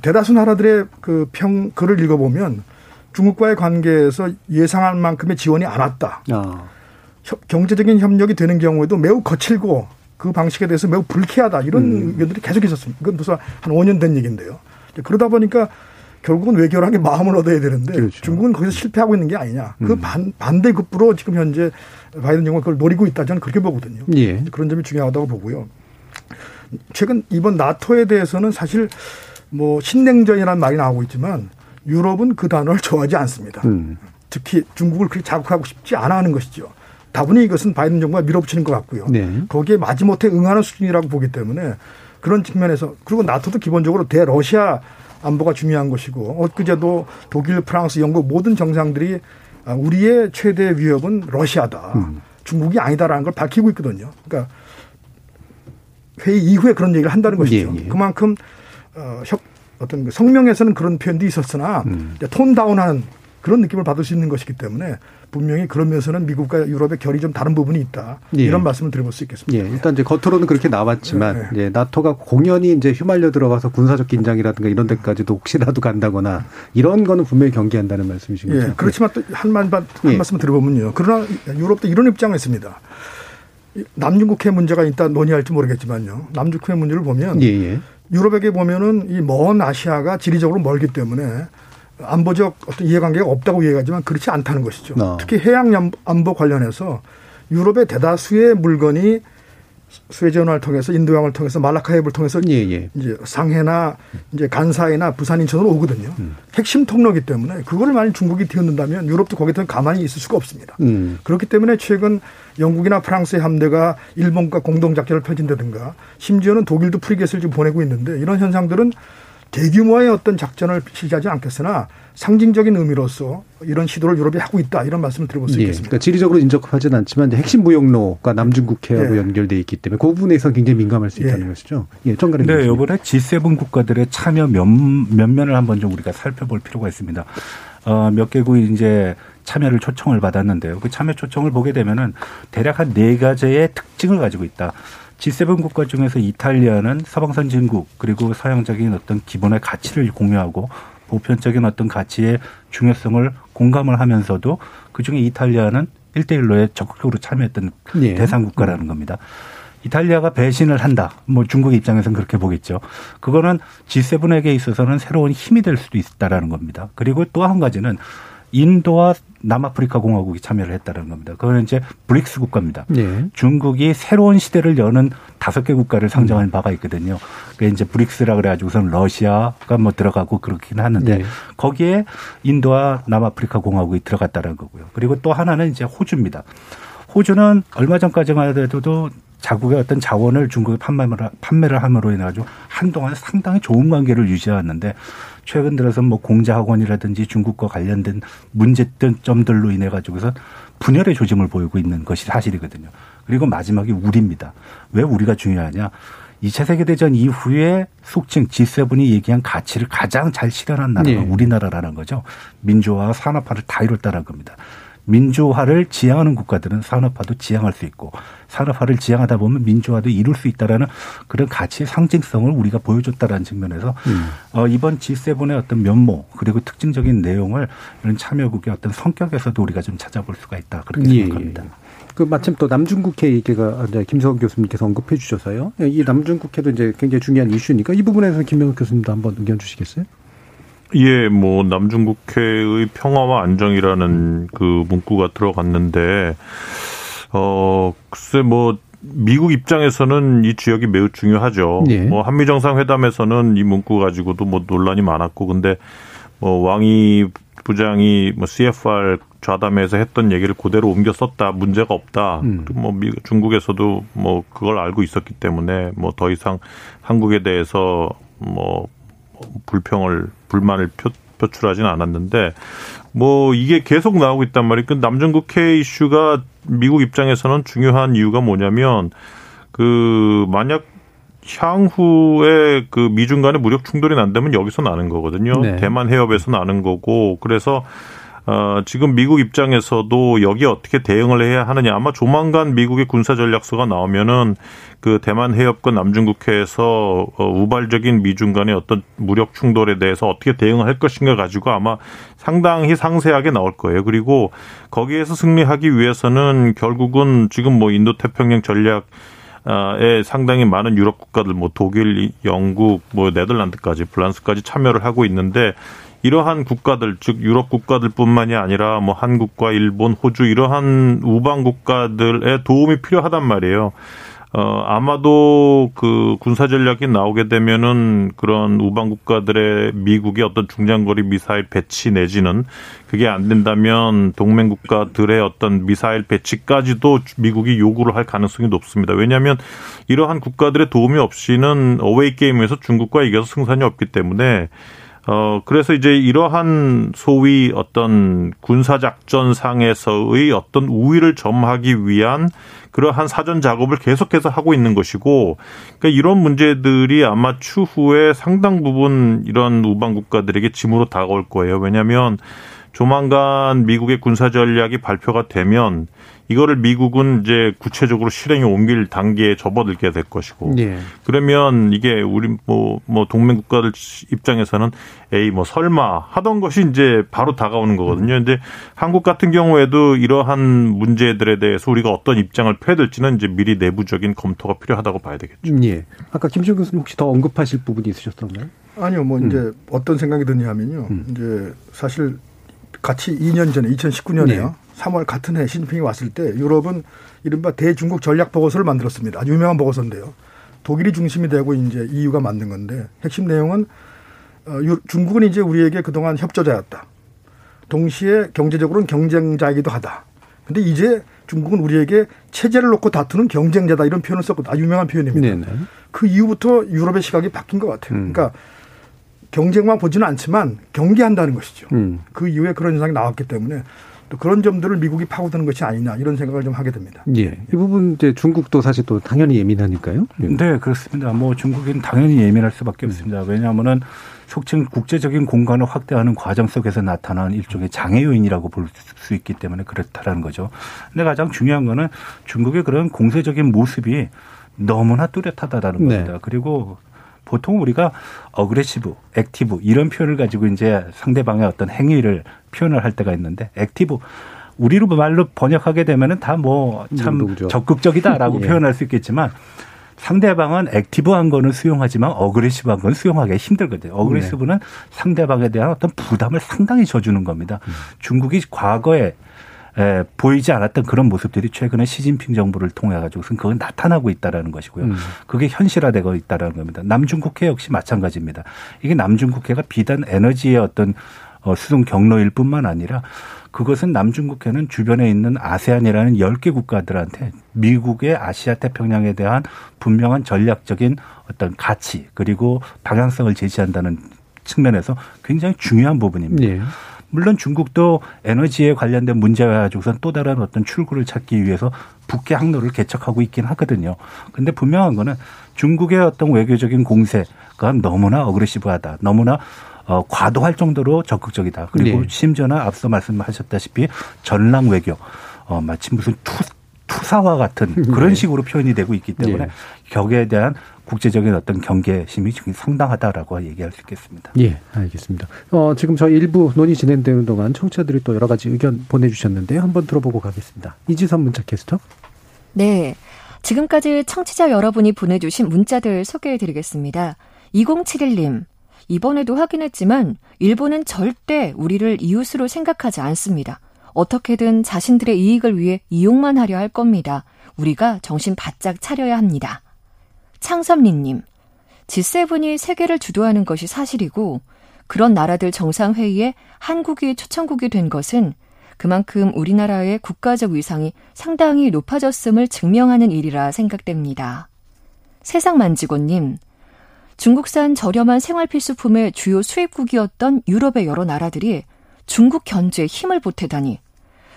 대다수 나라들의 그 평, 글을 읽어보면 중국과의 관계에서 예상할 만큼의 지원이 안 왔다.
아.
협- 경제적인 협력이 되는 경우에도 매우 거칠고 그 방식에 대해서 매우 불쾌하다 이런
음.
의견들이 계속 있었습니다. 그건 벌써 한 5년 된 얘기인데요. 그러다 보니까 결국은 외교라는 게 마음을 얻어야 되는데
그렇죠.
중국은 거기서 실패하고 있는 게 아니냐. 그
음.
반, 반대급부로 지금 현재 바이든 정부가 그걸 노리고 있다 저는 그렇게 보거든요.
예.
그런 점이 중요하다고 보고요. 최근 이번 나토에 대해서는 사실 뭐 신냉전이라는 말이 나오고 있지만 유럽은 그 단어를 좋아하지 않습니다.
음.
특히 중국을 그렇게 자극하고 싶지 않아 하는 것이죠. 다분히 이것은 바이든 정부가 밀어붙이는 것 같고요.
네.
거기에 마지못해 응하는 수준이라고 보기 때문에 그런 측면에서 그리고 나토도 기본적으로 대러시아 안보가 중요한 것이고 엊그제도 독일, 프랑스, 영국 모든 정상들이 아, 우리의 최대 위협은 러시아다.
음.
중국이 아니다라는 걸 밝히고 있거든요. 그러니까 회의 이후에 그런 얘기를 한다는 것이죠.
예, 예.
그만큼 어, 협, 어떤 그 성명에서는 그런 표현도 있었으나
음.
톤 다운하는 그런 느낌을 받을 수 있는 것이기 때문에 분명히 그런 면에서는 미국과 유럽의 결이 좀 다른 부분이 있다.
예.
이런 말씀을 드려볼 수 있겠습니다.
예, 일단 이제 겉으로는 그렇게 나왔지만
네,
이제 나토가 공연히 이제 휘말려 들어가서 군사적 긴장이라든가 이런 데까지도 혹시라도 간다거나 이런 거는 분명히 경계한다는 말씀이신 거죠.
예, 그렇지만 또한 말만 한
예.
말씀 들어보면요. 그러나 유럽도 이런 입장이 있습니다. 이 남중국해 문제가 일단 논의할지 모르겠지만요. 남중국해 문제를 보면
예, 예.
유럽에게 보면은 이 먼 아시아가 지리적으로 멀기 때문에 안보적 어떤 이해관계가 없다고 이해하지만 그렇지 않다는 것이죠.
아.
특히 해양 안보 관련해서 유럽의 대다수의 물건이 수에즈 운하를 통해서 인도양을 통해서 말라카 해협을 통해서
예, 예.
이제 상해나 이제 간사이나 부산 인천으로 오거든요.
음.
핵심 통로이기 때문에 그거를 만약 중국이 뒤흔든다면 유럽도 거기에 대해 가만히 있을 수가 없습니다.
음.
그렇기 때문에 최근 영국이나 프랑스의 함대가 일본과 공동 작전을 펼친다든가 심지어는 독일도 프리겟을 지금 보내고 있는데 이런 현상들은 대규모의 어떤 작전을 실시하지 않겠으나 상징적인 의미로서 이런 시도를 유럽이 하고 있다 이런 말씀을 드려볼 수
예,
있겠습니다.
그러니까 지리적으로 인접하지는 않지만 핵심 무역로가 남중국해하고
예.
연결돼 있기 때문에 그 부분에서 굉장히 민감할 수 있다는
예.
것이죠. 예, 정가림
네. 이번에 G7 국가들의 참여 면, 면면을 한번 좀 우리가 살펴볼 필요가 있습니다. 어, 몇 개국이 이제 참여를 초청을 받았는데요. 그 참여 초청을 보게 되면은 대략 한 네 가지의 특징을 가지고 있다. G7 국가 중에서 이탈리아는 서방 선진국 그리고 서양적인 어떤 기본의 가치를 공유하고 보편적인 어떤 가치의 중요성을 공감을 하면서도 그중에 이탈리아는 1대1로에 적극적으로 참여했던
예.
대상 국가라는 겁니다. 이탈리아가 배신을 한다. 뭐 중국 입장에서는 그렇게 보겠죠. 그거는 G7에게 있어서는 새로운 힘이 될 수도 있다라는 겁니다. 그리고 또 한 가지는 인도와 남아프리카 공화국이 참여를 했다는 겁니다. 그거는 이제 브릭스 국가입니다.
예.
중국이 새로운 시대를 여는 다섯 개 국가를 상정한 바가 있거든요. 그게 이제 브릭스라 그래가지고선 러시아가 뭐 들어가고 그렇긴 하는데
네.
거기에 인도와 남아프리카 공화국이 들어갔다는 거고요. 그리고 또 하나는 이제 호주입니다. 호주는 얼마 전까지만 해도 자국의 어떤 자원을 중국에 판매를, 판매를 함으로 인해 가지고 한동안 상당히 좋은 관계를 유지해왔는데 최근 들어서 뭐 공자학원이라든지 중국과 관련된 문제점들로 인해 가지고서 분열의 조짐을 보이고 있는 것이 사실이거든요. 그리고 마지막이 우리입니다. 왜 우리가 중요하냐? 2차 세계대전 이후에 속칭 G7이 얘기한 가치를 가장 잘 실현한 나라가
네.
우리나라라는 거죠. 민주화와 산업화를 다 이뤘다는 겁니다. 민주화를 지향하는 국가들은 산업화도 지향할 수 있고 산업화를 지향하다 보면 민주화도 이룰 수 있다라는 그런 가치의 상징성을 우리가 보여줬다라는 측면에서 음. 어, 이번 G7의 어떤 면모 그리고 특징적인 내용을 이런 참여국의 어떤 성격에서도 우리가 좀 찾아볼 수가 있다 그렇게 예. 생각합니다.
그 마침 또 남중국해 얘기가 김성원 교수님께서 언급해 주셔서요. 이 남중국해도 이제 굉장히 중요한 이슈니까 이 부분에서 김명욱 교수님도 한번 의견 주시겠어요?
예, 뭐 남중국해의 평화와 안정이라는 그 문구가 들어갔는데 어 글쎄 뭐 미국 입장에서는 이 지역이 매우 중요하죠. 예. 뭐 한미 정상회담에서는 이 문구 가지고도 뭐 논란이 많았고 근데 뭐 왕이 부장이 뭐 CFR 좌담회에서 했던 얘기를 그대로 옮겨 썼다 문제가 없다. 음. 뭐 미, 중국에서도 뭐 그걸 알고 있었기 때문에 뭐 더 이상 한국에 대해서 뭐 불평을 불만을 표, 표출하지는 않았는데 뭐 이게 계속 나오고 있단 말이에요. 그 남중국해 이슈가 미국 입장에서는 중요한 이유가 뭐냐면 그 만약 향후에 그 미중 간의 무력 충돌이 난다면 여기서 나는 거거든요. 네. 대만 해협에서 나는 거고 그래서 어, 지금 미국 입장에서도 여기에 어떻게 대응을 해야 하느냐. 아마 조만간 미국의 군사 전략서가 나오면은 그 대만 해협권 남중국해에서 어, 우발적인 미중 간의 어떤 무력 충돌에 대해서 어떻게 대응을 할 것인가 가지고 아마 상당히 상세하게 나올 거예요. 그리고 거기에서 승리하기 위해서는 결국은 지금 뭐 인도 태평양 전략 에 상당히 많은 유럽 국가들 뭐 독일, 영국, 뭐 네덜란드까지 프랑스까지 참여를 하고 있는데 이러한 국가들 즉 유럽 국가들뿐만이 아니라 뭐 한국과 일본, 호주 이러한 우방 국가들의 도움이 필요하단 말이에요. 어, 아마도 그 군사 전략이 나오게 되면은 그런 우방 국가들의 미국의 어떤 중장거리 미사일 배치 내지는 그게 안 된다면 동맹 국가들의 어떤 미사일 배치까지도 미국이 요구를 할 가능성이 높습니다. 왜냐하면 이러한 국가들의 도움이 없이는 어웨이 게임에서 중국과 이겨서 승산이 없기 때문에 어, 그래서 이제 이러한 소위 어떤 군사작전상에서의 어떤 우위를 점하기 위한 그러한 사전 작업을 계속해서 하고 있는 것이고, 그러니까 이런 문제들이 아마 추후에 상당 부분 이런 우방 국가들에게 짐으로 다가올 거예요. 왜냐하면 조만간 미국의 군사 전략이 발표가 되면 이거를 미국은 이제 구체적으로 실행에 옮길 단계에 접어들게 될 것이고 예. 그러면 이게 우리 뭐뭐 뭐 동맹 국가들 입장에서는 에이 뭐 설마 하던 것이 이제 바로 다가오는 거거든요. 근데 한국 같은 경우에도 이러한 문제들에 대해서 우리가 어떤 입장을 펴야 될지는 이제 미리 내부적인 검토가 필요하다고 봐야 되겠죠.
예. 아까 김준 교수님 혹시 더 언급하실 부분이 있으셨던가요?
아니요, 뭐 이제 음. 어떤 생각이 드냐면요. 음. 이제 사실 같이 2년 전에 2019년에요. 네. 3월 같은 해 시진핑이 왔을 때 유럽은 이른바 대중국 전략 보고서를 만들었습니다. 아주 유명한 보고서인데요. 독일이 중심이 되고 이제 EU가 만든 건데 핵심 내용은 어, 중국은 이제 우리에게 그동안 협조자였다. 동시에 경제적으로는 경쟁자이기도 하다. 근데 이제 중국은 우리에게 체제를 놓고 다투는 경쟁자다 이런 표현을 썼거든요. 아주 유명한 표현입니다. 네네. 그 이후부터 유럽의 시각이 바뀐 것 같아요. 음. 그러니까 경쟁만 보지는 않지만 경계한다는 것이죠. 음. 그 이후에 그런 현상이 나왔기 때문에 또 그런 점들을 미국이 파고드는 것이 아니냐 이런 생각을 좀 하게 됩니다.
예. 이 부분 이제 중국도 사실 또 당연히 예민하니까요.
예. 네, 그렇습니다. 뭐 중국은 당연히 예민할 수밖에 없습니다. 왜냐하면은 속칭 국제적인 공간을 확대하는 과정 속에서 나타난 일종의 장애 요인이라고 볼 수 있기 때문에 그렇다라는 거죠. 근데 가장 중요한 거는 중국의 그런 공세적인 모습이 너무나 뚜렷하다라는 네. 겁니다. 그리고 보통 우리가 aggressive, active 이런 표현을 가지고 이제 상대방의 어떤 행위를 표현을 할 때가 있는데 active 우리로 말로 번역하게 되면은 다 뭐 참 적극적이다라고 예. 표현할 수 있겠지만 상대방은 active한 거는 수용하지만 aggressive한 건 수용하기 힘들거든요. aggressive는 네. 상대방에 대한 어떤 부담을 상당히 져주는 겁니다. 음. 중국이 과거에 에, 보이지 않았던 그런 모습들이 최근에 시진핑 정부를 통해 가지고 그건 나타나고 있다라는 것이고요. 음. 그게 현실화되고 있다라는 겁니다. 남중국해 역시 마찬가지입니다. 이게 남중국해가 비단 에너지의 어떤 어, 수송 경로일 뿐만 아니라 그것은 남중국해는 주변에 있는 아세안이라는 10개 국가들한테 미국의 아시아 태평양에 대한 분명한 전략적인 어떤 가치 그리고 방향성을 제시한다는 측면에서 굉장히 중요한 부분입니다. 네. 물론 중국도 에너지에 관련된 문제와 가지고선 또 다른 어떤 출구를 찾기 위해서 북해 항로를 개척하고 있긴 하거든요. 근데 분명한 거는 중국의 어떤 외교적인 공세가 너무나 어그레시브하다. 너무나 어, 과도할 정도로 적극적이다. 그리고
네.
심지어는 앞서 말씀하셨다시피 전랑 외교 어, 마치 무슨 투, 투사와 같은 그런
네.
식으로 표현이 되고 있기 때문에
네.
그에 대한 국제적인 어떤 경계심이 지금 상당하다라고 얘기할 수 있겠습니다.
예, 알겠습니다. 어, 지금 저희 일부 논의 진행되는 동안 청취자들이 또 여러 가지 의견 보내주셨는데요. 한번 들어보고 가겠습니다. 이지선 문자 캐스터.
네. 지금까지 청취자 여러분이 보내주신 문자들 소개해드리겠습니다. 2071님. 이번에도 확인했지만 일본은 절대 우리를 이웃으로 생각하지 않습니다. 어떻게든 자신들의 이익을 위해 이용만 하려 할 겁니다. 우리가 정신 바짝 차려야 합니다. 창섭리님. G7이 세계를 주도하는 것이 사실이고 그런 나라들 정상회의에 한국이 초청국이 된 것은 그만큼 우리나라의 국가적 위상이 상당히 높아졌음을 증명하는 일이라 생각됩니다. 세상만지고님, 중국산 저렴한 생활필수품의 주요 수입국이었던 유럽의 여러 나라들이 중국 견제에 힘을 보태다니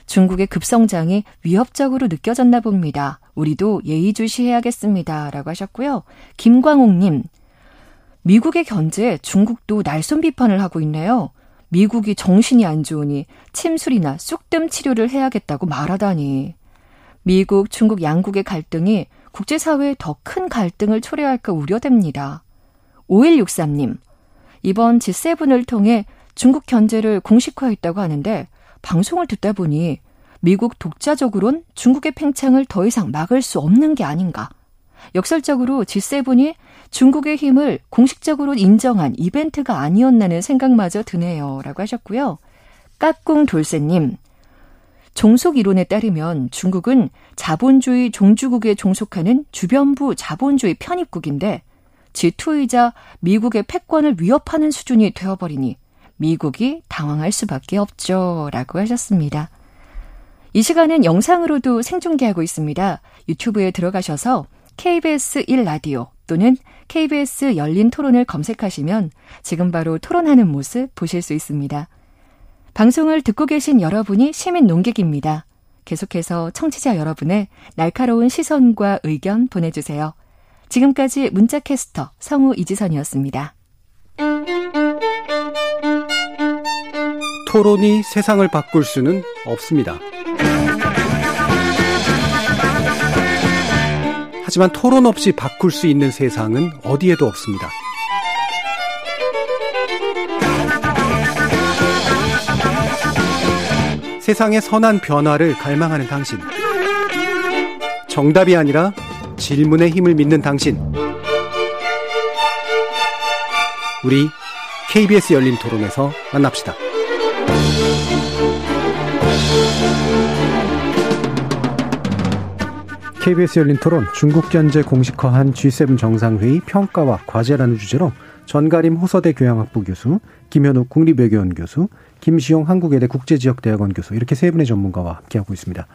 중국의 급성장이 위협적으로 느껴졌나 봅니다. 우리도 예의주시해야겠습니다. 라고 하셨고요. 김광옥님, 미국의 견제에 중국도 날쌘 비판을 하고 있네요. 미국이 정신이 안 좋으니 침술이나 쑥뜸 치료를 해야겠다고 말하다니. 미국, 중국 양국의 갈등이 국제사회에 더 큰 갈등을 초래할까 우려됩니다. 5163님, 이번 G7을 통해 중국 견제를 공식화했다고 하는데 방송을 듣다 보니 미국 독자적으론 중국의 팽창을 더 이상 막을 수 없는 게 아닌가. 역설적으로 G7이 중국의 힘을 공식적으로 인정한 이벤트가 아니었나는 생각마저 드네요. 라고 하셨고요. 까꿍 돌쇠님. 종속 이론에 따르면 중국은 자본주의 종주국에 종속하는 주변부 자본주의 편입국인데 G2이자 미국의 패권을 위협하는 수준이 되어버리니 미국이 당황할 수밖에 없죠. 라고 하셨습니다. 이 시간은 영상으로도 생중계하고 있습니다. 유튜브에 들어가셔서 KBS 1라디오 또는 KBS 열린 토론을 검색하시면 지금 바로 토론하는 모습 보실 수 있습니다. 방송을 듣고 계신 여러분이 시민 농객입니다. 계속해서 청취자 여러분의 날카로운 시선과 의견 보내주세요. 지금까지 문자캐스터 성우 이지선이었습니다.
토론이 세상을 바꿀 수는 없습니다. 하지만 토론 없이 바꿀 수 있는 세상은 어디에도 없습니다. 세상의 선한 변화를 갈망하는 당신. 정답이 아니라 질문의 힘을 믿는 당신. 우리 KBS 열린 토론에서 만납시다. KBS 열린 토론 중국 견제 공식화한 G7 정상회의 평가와 과제라는 주제로 전가림 호서대 교양학부 교수, 김현욱 국립외교원 교수, 김시용 한국외대 국제지역대학원 교수 이렇게 세 분의 전문가와 함께하고 있습니다.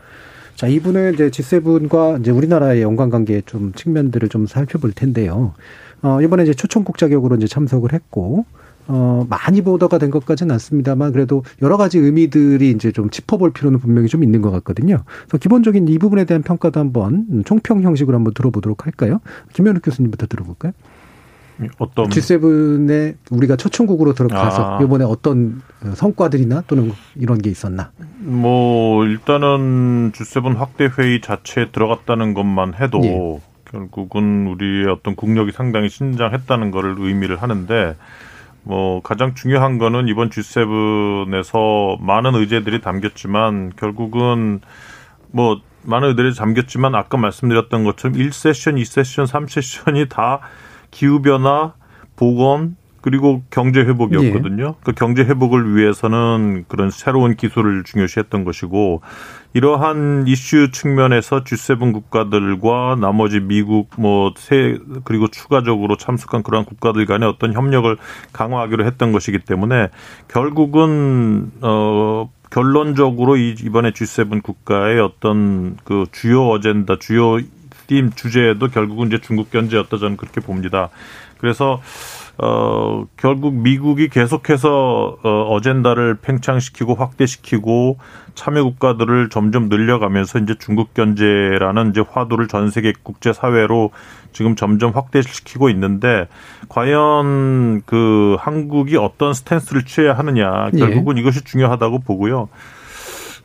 자, 이분은 이제 G7과 이제 우리나라의 연관관계 좀 측면들을 좀 살펴볼 텐데요. 어, 이번에 이제 초청국 자격으로 이제 참석을 했고, 어, 많이 보도가 된 것까지는 않습니다만 그래도 여러 가지 의미들이 이제 좀 짚어볼 필요는 분명히 좀 있는 것 같거든요. 그래서 기본적인 이 부분에 대한 평가도 한번 총평 형식으로 한번 들어보도록 할까요? 김현욱 교수님부터 들어볼까요?
어떤
G7에 우리가 초청국으로 들어가서
아.
이번에 어떤 성과들이나 또는 이런 게 있었나?
뭐 일단은 G7 확대 회의 자체에 들어갔다는 것만 해도
예.
결국은 우리의 어떤 국력이 상당히 신장했다는 것을 의미를 하는데 뭐 가장 중요한 거는 이번 G7에서 많은 의제들이 담겼지만 결국은 뭐 많은 의제들이 담겼지만 아까 말씀드렸던 것처럼 1세션, 2세션, 3세션이 다 기후 변화, 보건, 그리고 경제 회복이었거든요. 그 경제 회복을 위해서는 그런 새로운 기술을 중요시했던 것이고 이러한 이슈 측면에서 G7 국가들과 나머지 미국 뭐 세 그리고 추가적으로 참석한 그러한 국가들 간의 어떤 협력을 강화하기로 했던 것이기 때문에 결국은 어 결론적으로 이 이번에 G7 국가의 어떤 그 주요 어젠다, 주요 팀 주제도 결국은 이제 중국 견제였다 저는 그렇게 봅니다. 그래서 어, 결국 미국이 계속해서 어, 어젠다를 팽창시키고 확대시키고 참여 국가들을 점점 늘려가면서 이제 중국 견제라는 이제 화두를 전 세계 국제 사회로 지금 점점 확대시키고 있는데 과연 그 한국이 어떤 스탠스를 취해야 하느냐 결국은 예. 이것이 중요하다고 보고요.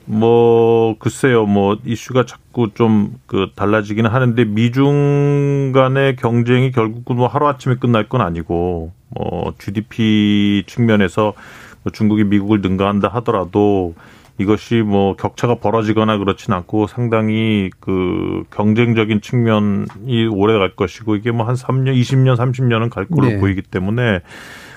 뭐 글쎄요 뭐 이슈가 자꾸 좀 그 달라지기는 하는데 미중 간의 경쟁이 결국은 뭐 하루 아침에 끝날 건 아니고 뭐 GDP 측면에서 뭐 중국이 미국을 능가한다 하더라도 이것이 뭐 격차가 벌어지거나 그렇진 않고 상당히 그 경쟁적인 측면이 오래 갈 것이고 이게 뭐 한 3년, 20년, 30년은 갈 걸로 네. 보이기 때문에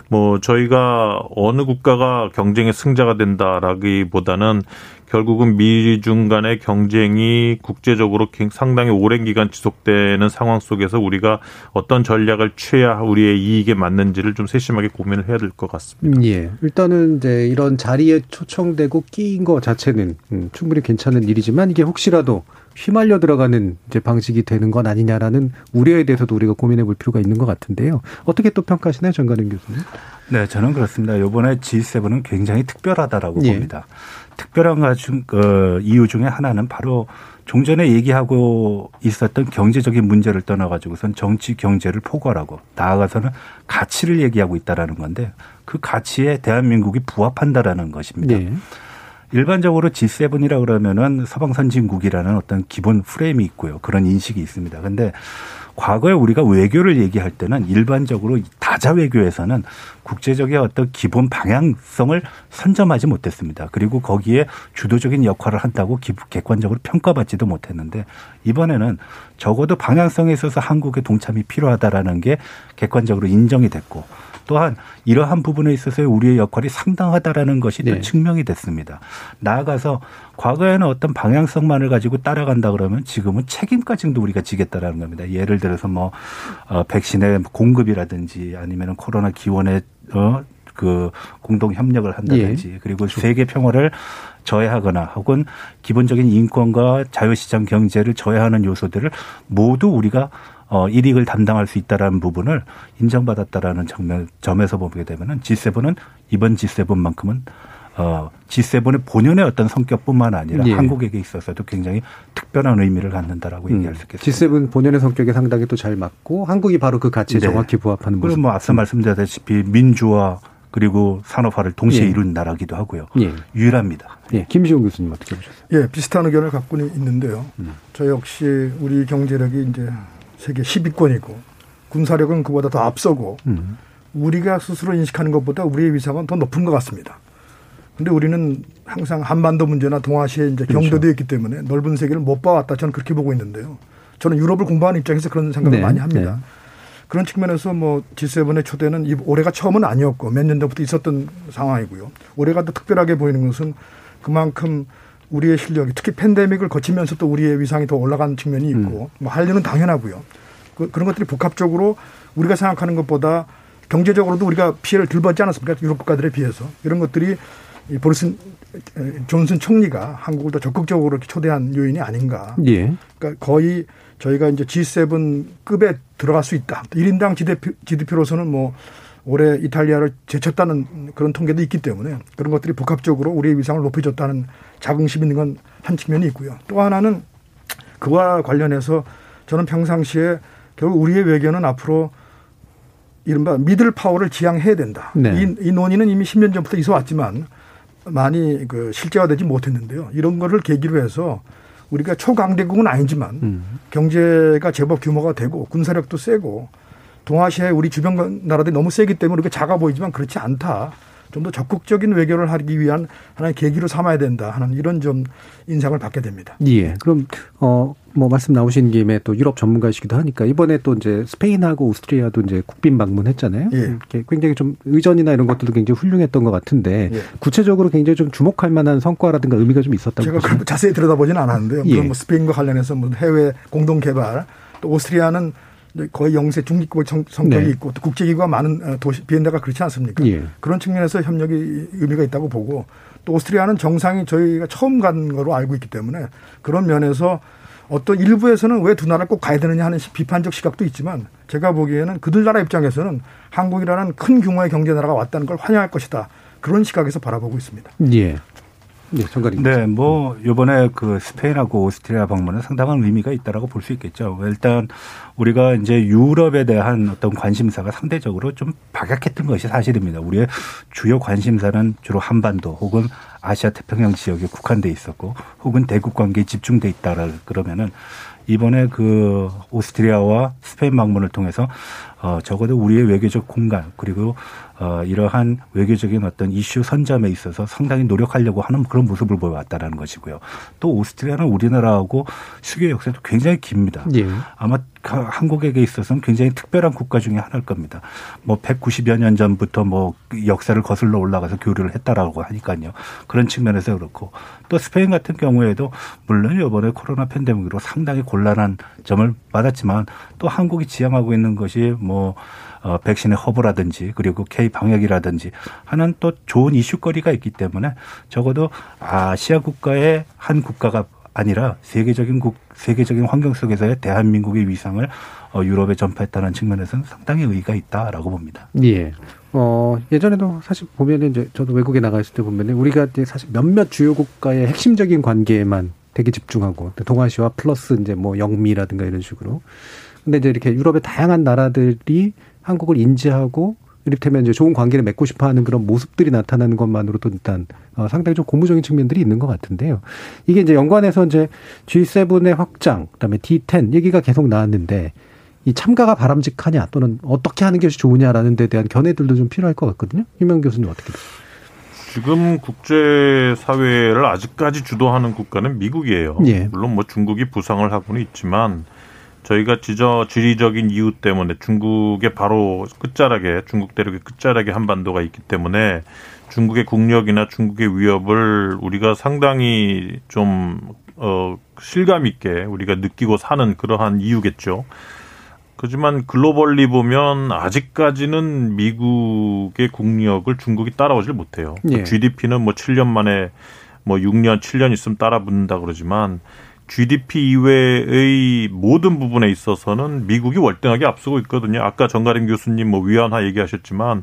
뭐 저희가 어느 국가가 경쟁의 승자가 된다라기보다는 결국은 미중 간의 경쟁이 국제적으로 상당히 오랜 기간 지속되는 상황 속에서 우리가 어떤 전략을 취해야 우리의 이익에 맞는지를 좀 세심하게 고민을 해야 될 것 같습니다.
예. 일단은 이제 이런 자리에 초청되고 끼인 것 자체는 음, 충분히 괜찮은 일이지만 이게 혹시라도 휘말려 들어가는 이제 방식이 되는 건 아니냐라는 우려에 대해서도 우리가 고민해 볼 필요가 있는 것 같은데요. 어떻게 또 평가하시나요, 정관영 교수님?
네, 저는 그렇습니다. 이번에 G7은 굉장히 특별하다라고 예. 봅니다. 특별한 가중 그 이유 중에 하나는 바로 종전에 얘기하고 있었던 경제적인 문제를 떠나가지고선 정치 경제를 포괄하고 나아가서는 가치를 얘기하고 있다라는 건데 그 가치에 대한민국이 부합한다라는 것입니다. 네. 일반적으로 G7이라 그러면은 서방 선진국이라는 어떤 기본 프레임이 있고요. 그런 인식이 있습니다. 근데 과거에 우리가 외교를 얘기할 때는 일반적으로 다자 외교에서는 국제적인 어떤 기본 방향성을 선점하지 못했습니다. 그리고 거기에 주도적인 역할을 한다고 객관적으로 평가받지도 못했는데 이번에는 적어도 방향성에 있어서 한국의 동참이 필요하다라는 게 객관적으로 인정이 됐고 또한 이러한 부분에 있어서 우리의 역할이 상당하다라는 것이 네. 또 증명이 됐습니다. 나아가서 과거에는 어떤 방향성만을 가지고 따라간다 그러면 지금은 책임까지도 우리가 지겠다라는 겁니다. 예를 들어서 뭐 어, 백신의 공급이라든지 아니면 코로나 기원에 어, 그 공동 협력을 한다든지 예. 그리고 세계 평화를 저해하거나 혹은 기본적인 인권과 자유시장 경제를 저해하는 요소들을 모두 우리가 어, 이익을 담당할 수 있다라는 부분을 인정받았다라는 점면, 점에서 보게 되면은 G7은 이번 G7만큼은 어, G7의 본연의 어떤 성격뿐만 아니라 예. 한국에게 있어서도 굉장히 특별한 의미를 갖는다라고 음. 얘기할 수 있겠습니다.
G7 본연의 성격에 상당히 또 잘 맞고 한국이 바로 그 가치에 네. 정확히 부합하는 모습.
그리고 뭐 앞서 말씀드렸다시피 민주화 그리고 산업화를 동시에 예. 이룬 나라기도 하고요. 예. 유일합니다.
예. 김시용 교수님 어떻게 보셨어요?
예, 비슷한 의견을 갖고 있는데요. 음. 저 역시 우리 경제력이 이제 세계 10위권이고 군사력은 그보다 더 앞서고 음. 우리가 스스로 인식하는 것보다 우리의 위상은 더 높은 것 같습니다. 근데 우리는 항상 한반도 문제나 동아시아에 이제 그렇죠. 경도되어 있기 때문에 넓은 세계를 못 봐왔다 저는 그렇게 보고 있는데요. 저는 유럽을 공부하는 입장에서 그런 생각을 네. 많이 합니다. 네. 그런 측면에서 뭐 G7의 초대는 올해가 처음은 아니었고 몇 년 전부터 있었던 상황이고요. 올해가 더 특별하게 보이는 것은 그만큼 우리의 실력이 특히 팬데믹을 거치면서 또 우리의 위상이 더 올라간 측면이 있고 음. 뭐 한류는 당연하고요. 그, 그런 것들이 복합적으로 우리가 생각하는 것보다 경제적으로도 우리가 피해를 덜 받지 않았습니까? 유럽 국가들에 비해서 이런 것들이 이 보리슨 존슨 총리가 한국을 더 적극적으로 초대한 요인이 아닌가. 예. 그러니까 거의 저희가 이제 G7급에 들어갈 수 있다. 1인당 GDP, GDP로서는 뭐 올해 이탈리아를 제쳤다는 그런 통계도 있기 때문에 그런 것들이 복합적으로 우리의 위상을 높여줬다는 자긍심 있는 건 한 측면이 있고요. 또 하나는 그와 관련해서 저는 평상시에 결국 우리의 외교는 앞으로 이른바 미들 파워를 지향해야 된다. 네. 이, 이 논의는 이미 10년 전부터 있어 왔지만 많이 그 실제화되지 못했는데요. 이런 거를 계기로 해서 우리가 초강대국은 아니지만 음. 경제가 제법 규모가 되고 군사력도 세고 동아시아의 우리 주변 나라들이 너무 세기 때문에 우리가 작아 보이지만 그렇지 않다. 좀 더 적극적인 외교를 하기 위한 하나의 계기로 삼아야 된다 하는 이런 좀 인상을 받게 됩니다.
예. 그럼 어 뭐 말씀 나오신 김에 또 유럽 전문가이시기도 하니까 이번에 또 이제 스페인하고 오스트리아도 이제 국빈 방문했잖아요. 예. 굉장히 좀 의전이나 이런 것들도 굉장히 훌륭했던 것 같은데 예. 구체적으로 굉장히 좀 주목할 만한 성과라든가 의미가 좀 있었다고
제가 보시면? 자세히 들여다보지는 않았는데요. 예. 뭐 스페인과 관련해서 뭐 해외 공동 개발 또 오스트리아는 거의 영세 중립국 성격이 네. 있고 또 국제기구가 많은 어, 도시 비엔나가 그렇지 않습니까? 예. 그런 측면에서 협력이 의미가 있다고 보고 또 오스트리아는 정상이 저희가 처음 간 거로 알고 있기 때문에 그런 면에서 어떤 일부에서는 왜 두 나라 꼭 가야 되느냐 하는 비판적 시각도 있지만 제가 보기에는 그들 나라 입장에서는 한국이라는 큰 규모의 경제 나라가 왔다는 걸 환영할 것이다. 그런 시각에서 바라보고 있습니다.
예. 네, 정가리.
네, 뭐 이번에 그 스페인하고 오스트리아 방문은 상당한 의미가 있다라고 볼 수 있겠죠. 일단 우리가 이제 유럽에 대한 어떤 관심사가 상대적으로 좀 박약했던 것이 사실입니다. 우리의 주요 관심사는 주로 한반도 혹은 아시아 태평양 지역에 국한돼 있었고 혹은 대국 관계에 집중돼 있다라 그러면은 이번에 그 오스트리아와 스페인 방문을 통해서 어 적어도 우리의 외교적 공간 그리고 어, 이러한 외교적인 어떤 이슈 선점에 있어서 상당히 노력하려고 하는 그런 모습을 보여왔다라는 것이고요. 또 오스트리아는 우리나라하고 수교 역사도 굉장히 깁니다. 예. 아마 한국에게 있어서는 굉장히 특별한 국가 중에 하나일 겁니다. 뭐 190여 년 전부터 뭐 역사를 거슬러 올라가서 교류를 했다라고 하니까요. 그런 측면에서 그렇고 또 스페인 같은 경우에도 물론 이번에 코로나 팬데믹으로 상당히 곤란한 점을 받았지만 또 한국이 지향하고 있는 것이 뭐 어, 백신의 허브라든지 그리고 K 방역이라든지 하는 또 좋은 이슈거리가 있기 때문에 적어도 아시아 국가의 한 국가가 아니라 세계적인 국 세계적인 환경 속에서의 대한민국의 위상을 어, 유럽에 전파했다는 측면에서는 상당히 의의가 있다라고 봅니다.
예. 어, 예전에도 사실 보면은 이제 저도 외국에 나가 있을 때 보면은 우리가 이제 사실 몇몇 주요 국가의 핵심적인 관계에만 되게 집중하고 동아시아 플러스 이제 뭐 영미라든가 이런 식으로. 근데 이제 이렇게 유럽의 다양한 나라들이 한국을 인지하고 이를테면 이제 좋은 관계를 맺고 싶어 하는 그런 모습들이 나타나는 것만으로도 일단 어, 상당히 좀 고무적인 측면들이 있는 것 같은데요. 이게 이제 연관해서 이제 G7의 확장, 그다음에 D10 얘기가 계속 나왔는데 이 참가가 바람직하냐 또는 어떻게 하는 것이 좋으냐라는 데 대한 견해들도 좀 필요할 것 같거든요. 유명 교수님 어떻게 보세요?
지금 국제 사회를 아직까지 주도하는 국가는 미국이에요. 예. 물론 뭐 중국이 부상을 하고는 있지만 저희가 지저 지리적인 이유 때문에 중국의 바로 끝자락에 중국 대륙의 끝자락에 한반도가 있기 때문에 중국의 국력이나 중국의 위협을 우리가 상당히 좀 어, 실감 있게 우리가 느끼고 사는 그러한 이유겠죠. 그렇지만 글로벌리 보면 아직까지는 미국의 국력을 중국이 따라오질 못해요. 예. GDP는 뭐 7년 만에 뭐 6년, 7년 있으면 따라 붙는다 그러지만 GDP 이외의 모든 부분에 있어서는 미국이 월등하게 앞서고 있거든요. 아까 정가림 교수님 뭐 위안화 얘기하셨지만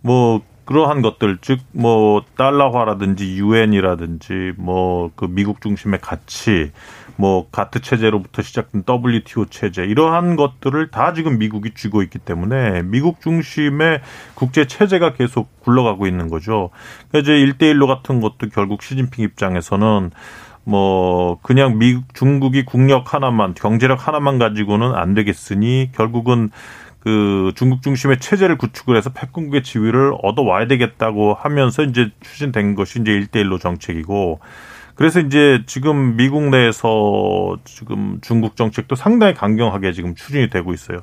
뭐 그러한 것들 즉 뭐 달러화라든지 유엔이라든지 뭐 그 미국 중심의 가치 뭐 가트 체제로부터 시작된 WTO 체제 이러한 것들을 다 지금 미국이 쥐고 있기 때문에 미국 중심의 국제 체제가 계속 굴러가고 있는 거죠. 이제 일대일로 같은 것도 결국 시진핑 입장에서는 뭐 그냥 미국 중국이 국력 하나만 경제력 하나만 가지고는 안 되겠으니 결국은 그 중국 중심의 체제를 구축을 해서 패권국의 지위를 얻어 와야 되겠다고 하면서 이제 추진된 것이 이제 일대일로 정책이고 그래서 이제 지금 미국 내에서 지금 중국 정책도 상당히 강경하게 지금 추진이 되고 있어요.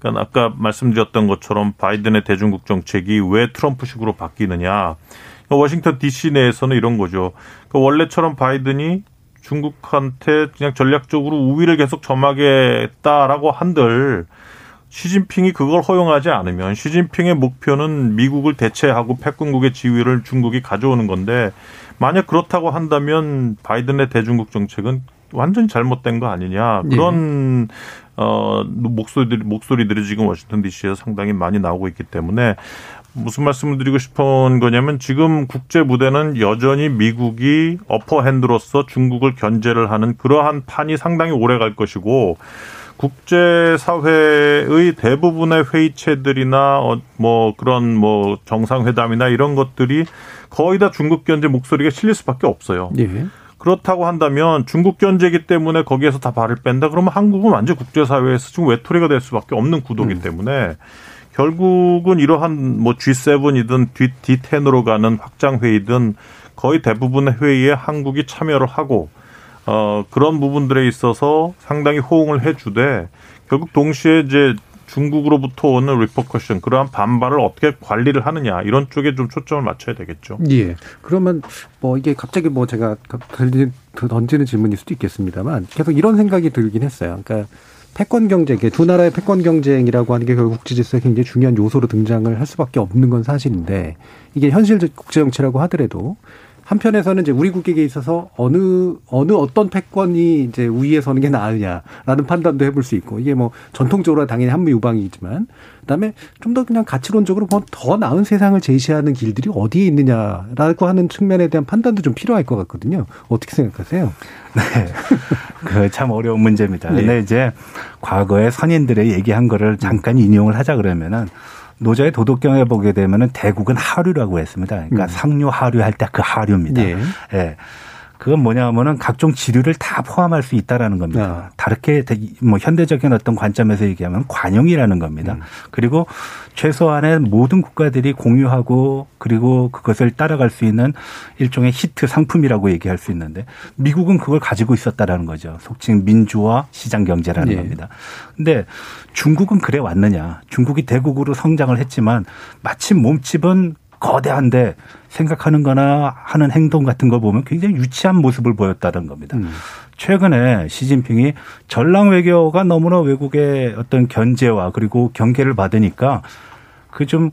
그러니까 아까 말씀드렸던 것처럼 바이든의 대중국 정책이 왜 트럼프식으로 바뀌느냐. 워싱턴 DC 내에서는 이런 거죠. 그 원래처럼 바이든이 중국한테 그냥 전략적으로 우위를 계속 점하겠다라고 한들 시진핑이 그걸 허용하지 않으면 시진핑의 목표는 미국을 대체하고 패권국의 지위를 중국이 가져오는 건데 만약 그렇다고 한다면 바이든의 대중국 정책은 완전히 잘못된 거 아니냐 그런 네. 어 목소리들이 목소리들이 지금 워싱턴 D.C.에서 상당히 많이 나오고 있기 때문에 무슨 말씀을 드리고 싶은 거냐면 지금 국제 무대는 여전히 미국이 어퍼핸드로서 중국을 견제를 하는 그러한 판이 상당히 오래 갈 것이고 국제사회의 대부분의 회의체들이나 어, 뭐 그런 뭐 정상회담이나 이런 것들이 거의 다 중국 견제 목소리가 실릴 수밖에 없어요. 예. 그렇다고 한다면 중국 견제기 때문에 거기에서 다 발을 뺀다 그러면 한국은 완전 국제사회에서 지금 외톨이가 될 수밖에 없는 구도기 음. 때문에 결국은 이러한 뭐 G7이든 D10으로 가는 확장 회의든 거의 대부분의 회의에 한국이 참여를 하고 어 그런 부분들에 있어서 상당히 호응을 해주되 결국 동시에 이제 중국으로부터 오는 리퍼커션 그러한 반발을 어떻게 관리를 하느냐 이런 쪽에 좀 초점을 맞춰야 되겠죠.
예. 그러면 뭐 이게 갑자기 뭐 제가 던지는 질문일 수도 있겠습니다만 계속 이런 생각이 들긴 했어요. 그러니까 패권 경쟁, 두 나라의 패권 경쟁이라고 하는 게 결국 국제 질서에 굉장히 중요한 요소로 등장을 할 수밖에 없는 건 사실인데 이게 현실 국제 정치라고 하더라도 한편에서는 이제 우리 국익에 있어서 어느 어느 어떤 패권이 이제 우위에 서는 게 나으냐라는 판단도 해볼 수 있고 이게 뭐 전통적으로 당연히 한미 유방이지만 그다음에 좀 더 그냥 가치론적으로 더 나은 세상을 제시하는 길들이 어디에 있느냐라고 하는 측면에 대한 판단도 좀 필요할 것 같거든요. 어떻게 생각하세요?
네. 그 참 어려운 문제입니다. 네. 근데 이제 과거에 선인들의 얘기한 거를 잠깐 인용을 하자 그러면은 노자의 도덕경에 보게 되면은 대국은 하류라고 했습니다. 그러니까 음. 상류 하류 할 때 그 하류입니다. 예. 예. 그건 뭐냐면은 각종 지류를 다 포함할 수 있다라는 겁니다. 아. 다르게 뭐 현대적인 어떤 관점에서 얘기하면 관용이라는 겁니다. 음. 그리고 최소한의 모든 국가들이 공유하고 그리고 그것을 따라갈 수 있는 일종의 히트 상품이라고 얘기할 수 있는데 미국은 그걸 가지고 있었다라는 거죠. 속칭 민주화 시장 경제라는 예. 겁니다. 근데 중국은 그래 왔느냐? 중국이 대국으로 성장을 했지만 마침 몸집은 거대한데 생각하는 거나 하는 행동 같은 거 보면 굉장히 유치한 모습을 보였다는 겁니다. 음. 최근에 시진핑이 전랑 외교가 너무나 외국의 어떤 견제와 그리고 경계를 받으니까 그좀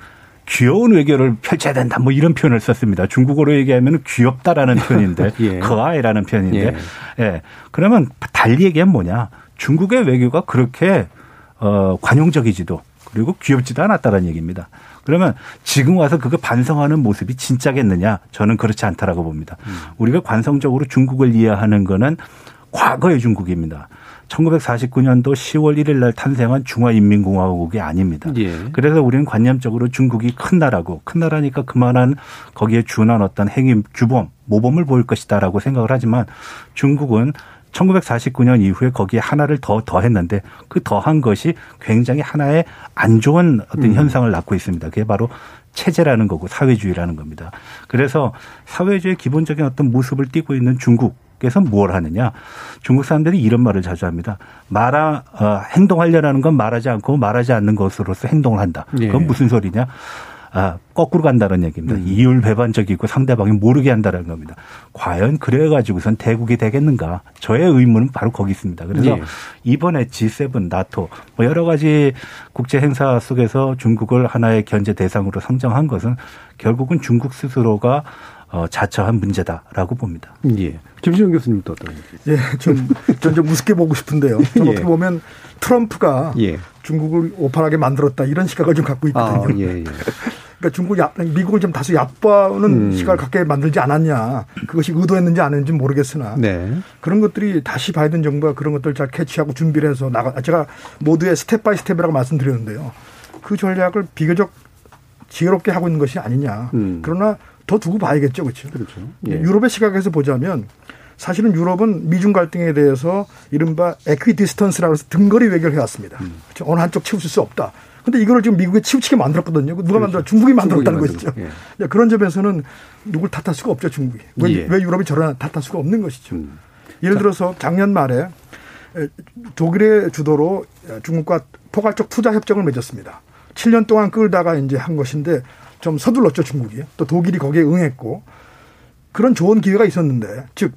귀여운 외교를 펼쳐야 된다 뭐 이런 표현을 썼습니다. 중국어로 얘기하면 귀엽다라는 표현인데 예. 그아이라는 표현인데 예. 예. 그러면 달리 얘기하면 뭐냐 중국의 외교가 그렇게 어 관용적이지도 그리고 귀엽지도 않았다는 얘기입니다. 그러면 지금 와서 그거 반성하는 모습이 진짜겠느냐? 저는 그렇지 않다라고 봅니다. 음. 우리가 관성적으로 중국을 이해하는 거는 과거의 중국입니다. 1949년도 10월 1일 날 탄생한 중화인민공화국이 아닙니다. 예. 그래서 우리는 관념적으로 중국이 큰 나라고 큰 나라니까 그만한 거기에 준한 어떤 행위 규범, 모범을 보일 것이다라고 생각을 하지만 중국은 1949년 이후에 거기에 하나를 더 더했는데 그 더한 것이 굉장히 하나의 안 좋은 어떤 음. 현상을 낳고 있습니다. 그게 바로 체제라는 거고 사회주의라는 겁니다. 그래서 사회주의 기본적인 어떤 모습을 띠고 있는 중국 그래서 뭘 하느냐? 중국 사람들이 이런 말을 자주 합니다. 말아 어, 행동하려는 건 말하지 않고 말하지 않는 것으로서 행동을 한다. 그건 예. 무슨 소리냐? 아, 거꾸로 간다는 얘기입니다. 음. 이율 배반적이고 상대방이 모르게 한다는 겁니다. 과연 그래가지고선 대국이 되겠는가? 저의 의문은 바로 거기 있습니다. 그래서 예. 이번에 G7, 나토, 뭐 여러 가지 국제 행사 속에서 중국을 하나의 견제 대상으로 선정한 것은 결국은 중국 스스로가 어, 자처한 문제다라고 봅니다.
예. 김시영 교수님도 어떤?
예, 좀, 전좀 우습게 보고 싶은데요. 좀 예. 어떻게 보면 트럼프가 예. 중국을 오판하게 만들었다 이런 시각을 좀 갖고 있거든요. 아, 예, 예. 그러니까 중국 야, 미국을 좀 다소 얕보는 음. 시각을 갖게 만들지 않았냐. 그것이 의도했는지 안 했는지 모르겠으나 네. 그런 것들이 다시 바이든 정부가 그런 것들을 잘 캐치하고 준비를 해서 나가. 제가 모두에 step by step이라고 말씀드렸는데요. 그 전략을 비교적 지혜롭게 하고 있는 것이 아니냐. 음. 그러나 더 두고 봐야겠죠, 그렇죠? 그렇죠. 예. 유럽의 시각에서 보자면 사실은 유럽은 미중 갈등에 대해서 이른바 에퀴디스턴스라고 해서 등거리 외교를 해왔습니다. 음. 그렇죠? 어느 한쪽 치우칠 수 없다. 근데 이거를 지금 미국에 치우치게 만들었거든요. 누가 그렇죠. 만들어? 중국이 만들었다는 것이죠. 예. 그런 점에서는 누굴 탓할 수가 없죠, 중국이. 왜, 예. 왜 유럽이 저런 탓할 수가 없는 것이죠. 음. 예를 들어서 작년 말에 독일의 주도로 중국과 포괄적 투자 협정을 맺었습니다. 7년 동안 끌다가 이제 한 것인데 좀 서둘렀죠, 중국이. 또 독일이 거기에 응했고 그런 좋은 기회가 있었는데 즉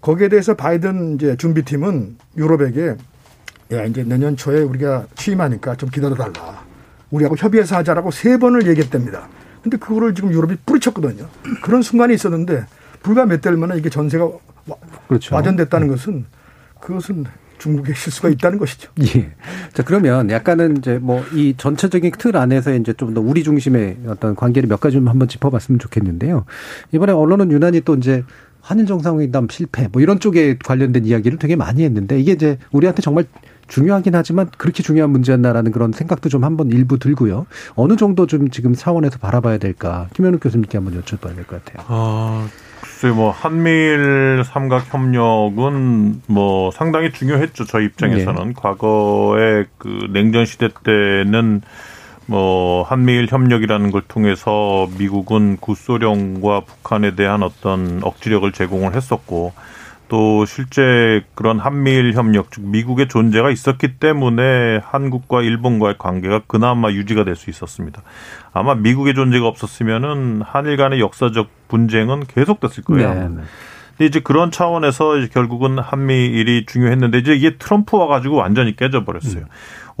거기에 대해서 바이든 이제 준비팀은 유럽에게 야 이제 내년 초에 우리가 취임하니까 좀 기다려달라. 우리하고 협의해서 하자라고 세 번을 얘기했답니다. 근데 그거를 지금 유럽이 뿌리쳤거든요. 그런 순간이 있었는데 불과 몇 달 만에 이게 전세가 그렇죠. 와전됐다는 것은 그것은 중국의 실수가 있다는 것이죠.
예. 자, 그러면 약간은 이제 뭐 이 전체적인 틀 안에서 이제 좀 더 우리 중심의 어떤 관계를 몇 가지 좀 한번 짚어봤으면 좋겠는데요. 이번에 언론은 유난히 또 이제 한일 정상회담 실패 뭐 이런 쪽에 관련된 이야기를 되게 많이 했는데 이게 이제 우리한테 정말 중요하긴 하지만 그렇게 중요한 문제였나라는 그런 생각도 좀 한번 일부 들고요. 어느 정도 좀 지금 차원에서 바라봐야 될까? 김현욱 교수님께 한번 여쭤봐야 될 것 같아요.
아, 글쎄 뭐 한미일 삼각 협력은 뭐 상당히 중요했죠. 저희 입장에서는 네. 과거에 그 냉전 시대 때는 뭐 한미일 협력이라는 걸 통해서 미국은 구소련과 북한에 대한 어떤 억지력을 제공을 했었고 또 실제 그런 한미일 협력, 즉 미국의 존재가 있었기 때문에 한국과 일본과의 관계가 그나마 유지가 될 수 있었습니다. 아마 미국의 존재가 없었으면은 한일 간의 역사적 분쟁은 계속됐을 거예요. 네, 네. 근데 이제 그런 차원에서 이제 결국은 한미일이 중요했는데 이제 이게 트럼프 와가지고 완전히 깨져버렸어요. 음.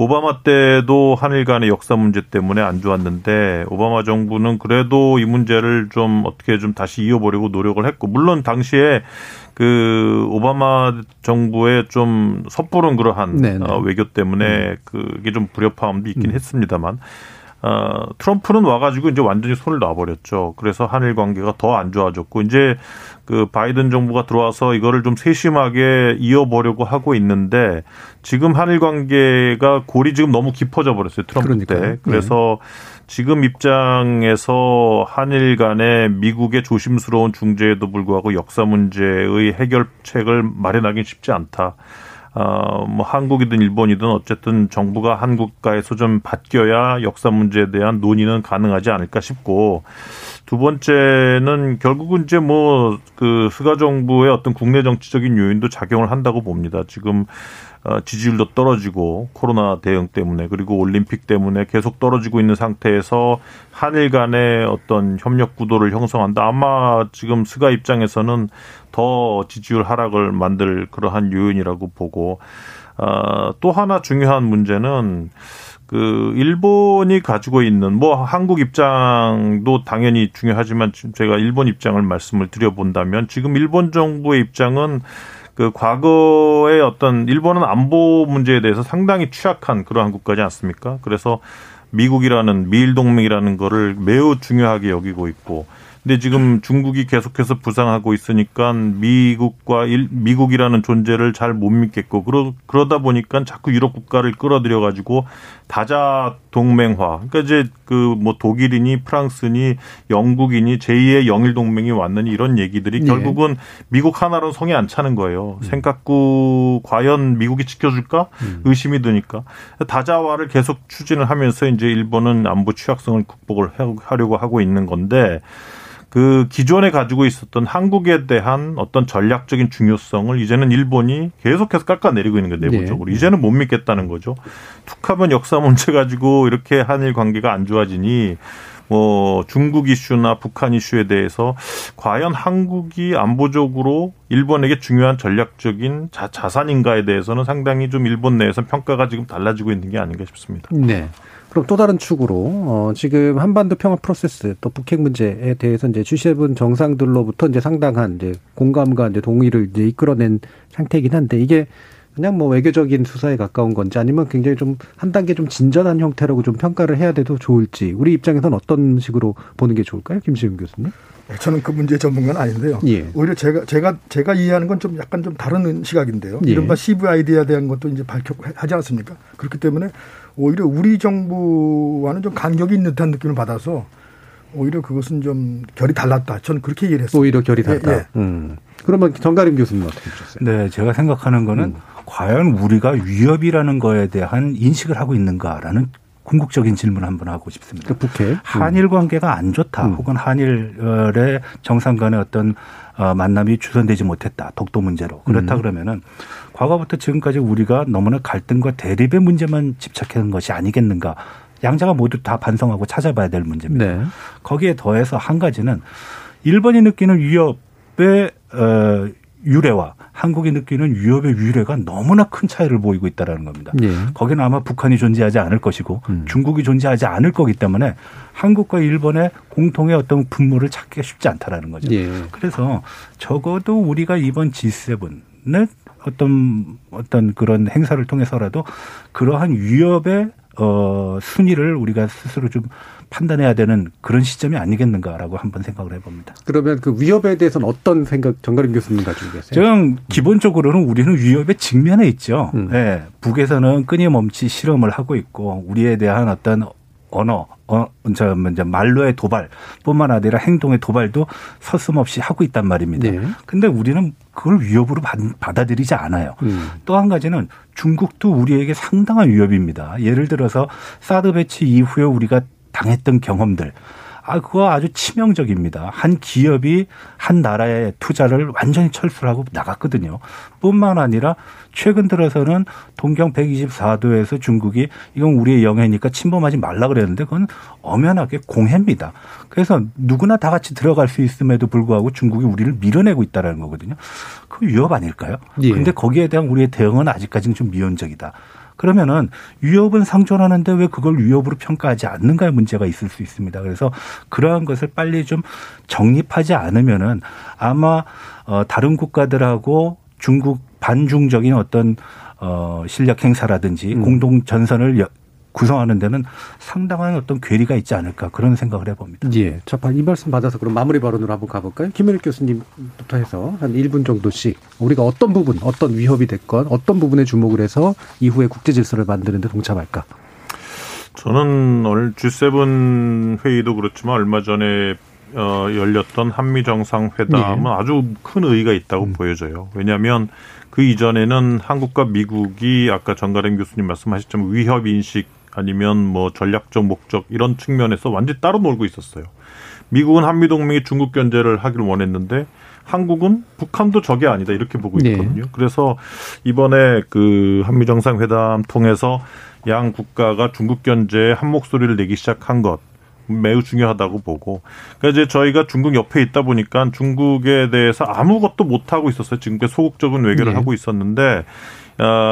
오바마 때도 한일 간의 역사 문제 때문에 안 좋았는데 오바마 정부는 그래도 이 문제를 좀 어떻게 좀 다시 이어보려고 노력을 했고 물론 당시에 그 오바마 정부의 좀 섣부른 그러한 네네. 어, 외교 때문에 음. 그게 좀 불협화음도 있긴 음. 했습니다만 어, 트럼프는 와가지고 이제 완전히 손을 놔버렸죠. 그래서 한일 관계가 더 안 좋아졌고 이제 그 바이든 정부가 들어와서 이거를 좀 세심하게 이어보려고 하고 있는데 지금 한일 관계가 골이 지금 너무 깊어져 버렸어요. 트럼프 그러니까요. 때. 그래서 네. 지금 입장에서 한일 간에 미국의 조심스러운 중재에도 불구하고 역사 문제의 해결책을 마련하기 쉽지 않다. 어, 뭐 한국이든 일본이든 어쨌든 정부가 한국과에서 좀 바뀌어야 역사 문제에 대한 논의는 가능하지 않을까 싶고 두 번째는 결국은 이제 뭐 그 스가 정부의 어떤 국내 정치적인 요인도 작용을 한다고 봅니다. 지금 어, 지지율도 떨어지고 코로나 대응 때문에 그리고 올림픽 때문에 계속 떨어지고 있는 상태에서 한일 간의 어떤 협력 구도를 형성한다. 아마 지금 스가 입장에서는 더 지지율 하락을 만들 그러한 요인이라고 보고 어, 또 하나 중요한 문제는 그 일본이 가지고 있는 뭐 한국 입장도 당연히 중요하지만 제가 일본 입장을 말씀을 드려본다면 지금 일본 정부의 입장은 그 과거의 어떤 일본은 안보 문제에 대해서 상당히 취약한 그러한 국가지 않습니까? 그래서 미국이라는 미일 동맹이라는 거를 매우 중요하게 여기고 있고 근데 지금 중국이 계속해서 부상하고 있으니까 미국과 일, 미국이라는 존재를 잘 못 믿겠고 그러, 그러다 보니까 자꾸 유럽 국가를 끌어들여 가지고 다자 동맹화. 그러니까 이제 그 뭐 독일이니 프랑스니 영국이니 제2의 영일 동맹이 왔느니 이런 얘기들이 네. 결국은 미국 하나로 성에 안 차는 거예요. 음. 생각구 과연 미국이 지켜줄까 음. 의심이 드니까 다자화를 계속 추진을 하면서 이제 일본은 안보 취약성을 극복을 하려고 하고 있는 건데 그 기존에 가지고 있었던 한국에 대한 어떤 전략적인 중요성을 이제는 일본이 계속해서 깎아내리고 있는 거예요, 내부적으로. 네. 이제는 못 믿겠다는 거죠. 툭하면 역사 문제 가지고 이렇게 한일 관계가 안 좋아지니 뭐 중국 이슈나 북한 이슈에 대해서 과연 한국이 안보적으로 일본에게 중요한 전략적인 자, 자산인가에 대해서는 상당히 좀 일본 내에서 평가가 지금 달라지고 있는 게 아닌가 싶습니다.
네. 그럼 또 다른 축으로 어 지금 한반도 평화 프로세스 또 북핵 문제에 대해서 이제 G7 정상들로부터 이제 상당한 이제 공감과 이제 동의를 이제 이끌어낸 상태이긴 한데 이게 그냥 뭐 외교적인 수사에 가까운 건지 아니면 굉장히 좀 한 단계 좀 진전한 형태라고 좀 평가를 해야 돼도 좋을지 우리 입장에서는 어떤 식으로 보는 게 좋을까요, 김시윤 교수님?
저는 그 문제 전문가는 아닌데요. 예. 오히려 제가 제가 제가 이해하는 건 좀 약간 좀 다른 시각인데요. 예. 이른바 CVID에 대한 것도 이제 밝혔고 하지 않습니까? 그렇기 때문에 오히려 우리 정부와는 좀 간격이 있는 듯한 느낌을 받아서 오히려 그것은 좀 결이 달랐다. 저는 그렇게 이해를 했어요.
오히려 결이 달랐다. 예, 예. 음. 그러면 정가림 교수님 어떻게 보셨어요?
네, 제가 생각하는 거는 음. 과연 우리가 위협이라는 거에 대한 인식을 하고 있는가라는 궁극적인 질문을 한번 하고 싶습니다.
그 북해. 음.
한일 관계가 안 좋다. 음. 혹은 한일의 정상 간의 어떤 어, 만남이 주선되지 못했다. 독도 문제로. 그렇다 음. 그러면은 과거부터 지금까지 우리가 너무나 갈등과 대립의 문제만 집착하는 것이 아니겠는가. 양자가 모두 다 반성하고 찾아봐야 될 문제입니다. 네. 거기에 더해서 한 가지는 일본이 느끼는 위협의 어, 유래와 한국이 느끼는 위협의 유래가 너무나 큰 차이를 보이고 있다라는 겁니다. 예. 거기는 아마 북한이 존재하지 않을 것이고 음. 중국이 존재하지 않을 거기 때문에 한국과 일본의 공통의 어떤 분모를 찾기가 쉽지 않다라는 거죠. 예. 그래서 적어도 우리가 이번 G7의 어떤 어떤 그런 행사를 통해서라도 그러한 위협의 어 순위를 우리가 스스로 좀 판단해야 되는 그런 시점이 아니겠는가라고 한번 생각을 해봅니다.
그러면 그 위협에 대해서는 어떤 생각 정가림 교수님 가지고 계세요?
저는 기본적으로는 우리는 위협의 직면에 있죠. 음. 네, 북에서는 끊임없이 실험을 하고 있고 우리에 대한 어떤 언어, 어, 저, 이제 말로의 도발뿐만 아니라 행동의 도발도 서슴없이 하고 있단 말입니다. 네. 근데 우리는 그걸 위협으로 받 아들이지 않아요. 음. 또한 가지는 중국도 우리에게 상당한 위협입니다. 예를 들어서 사드 배치 이후에 우리가 당했던 경험들. 아, 그거 아주 치명적입니다. 한 기업이 한 나라의 투자를 완전히 철수를 하고 나갔거든요. 뿐만 아니라 최근 들어서는 동경 124도에서 중국이 이건 우리의 영해니까 침범하지 말라 그랬는데 그건 엄연하게 공해입니다. 그래서 누구나 다 같이 들어갈 수 있음에도 불구하고 중국이 우리를 밀어내고 있다라는 거거든요. 그 위협 아닐까요? 예. 근데 거기에 대한 우리의 대응은 아직까지는 좀 미온적이다. 그러면은 위협은 상존하는데 왜 그걸 위협으로 평가하지 않는가의 문제가 있을 수 있습니다. 그래서 그러한 것을 빨리 좀 정립하지 않으면은 아마 어 다른 국가들하고 중국 반중적인 어떤 어 실력 행사라든지 음. 공동 전선을 구성하는 데는 상당한 어떤 괴리가 있지 않을까 그런 생각을 해봅니다.
예. 자, 이 말씀 받아서 그럼 마무리 발언으로 한번 가볼까요? 김현욱 교수님부터 해서 한 1분 정도씩 우리가 어떤 부분, 어떤 위협이 됐건 어떤 부분에 주목을 해서 이후에 국제 질서를 만드는 데 동참할까?
저는 오늘 G7 회의도 그렇지만 얼마 전에 어, 열렸던 한미 정상회담은 네. 아주 큰 의의가 있다고 음. 보여져요. 왜냐하면 그 이전에는 한국과 미국이 아까 정가림 교수님 말씀하셨지만 위협 인식 아니면 뭐 전략적 목적 이런 측면에서 완전히 따로 놀고 있었어요. 미국은 한미 동맹이 중국 견제를 하기를 원했는데 한국은 북한도 적이 아니다 이렇게 보고 네. 있거든요. 네. 그래서 이번에 그 한미 정상회담 통해서 양 국가가 중국 견제에 한 목소리를 내기 시작한 것 매우 중요하다고 보고 그러니까 이제 저희가 중국 옆에 있다 보니까 중국에 대해서 아무것도 못 하고 있었어요. 지금까지 소극적인 외교를 네. 하고 있었는데 어,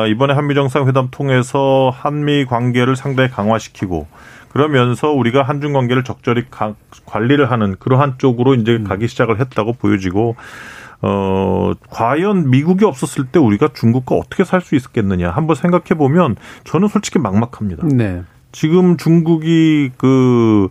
이번에 한미 정상회담 통해서 한미 관계를 상당히 강화시키고 그러면서 우리가 한중 관계를 적절히 가, 관리를 하는 그러한 쪽으로 이제 음. 가기 시작을 했다고 보여지고 어, 과연 미국이 없었을 때 우리가 중국과 어떻게 살 수 있었겠느냐 한번 생각해 보면 저는 솔직히 막막합니다. 네. 지금 중국이 그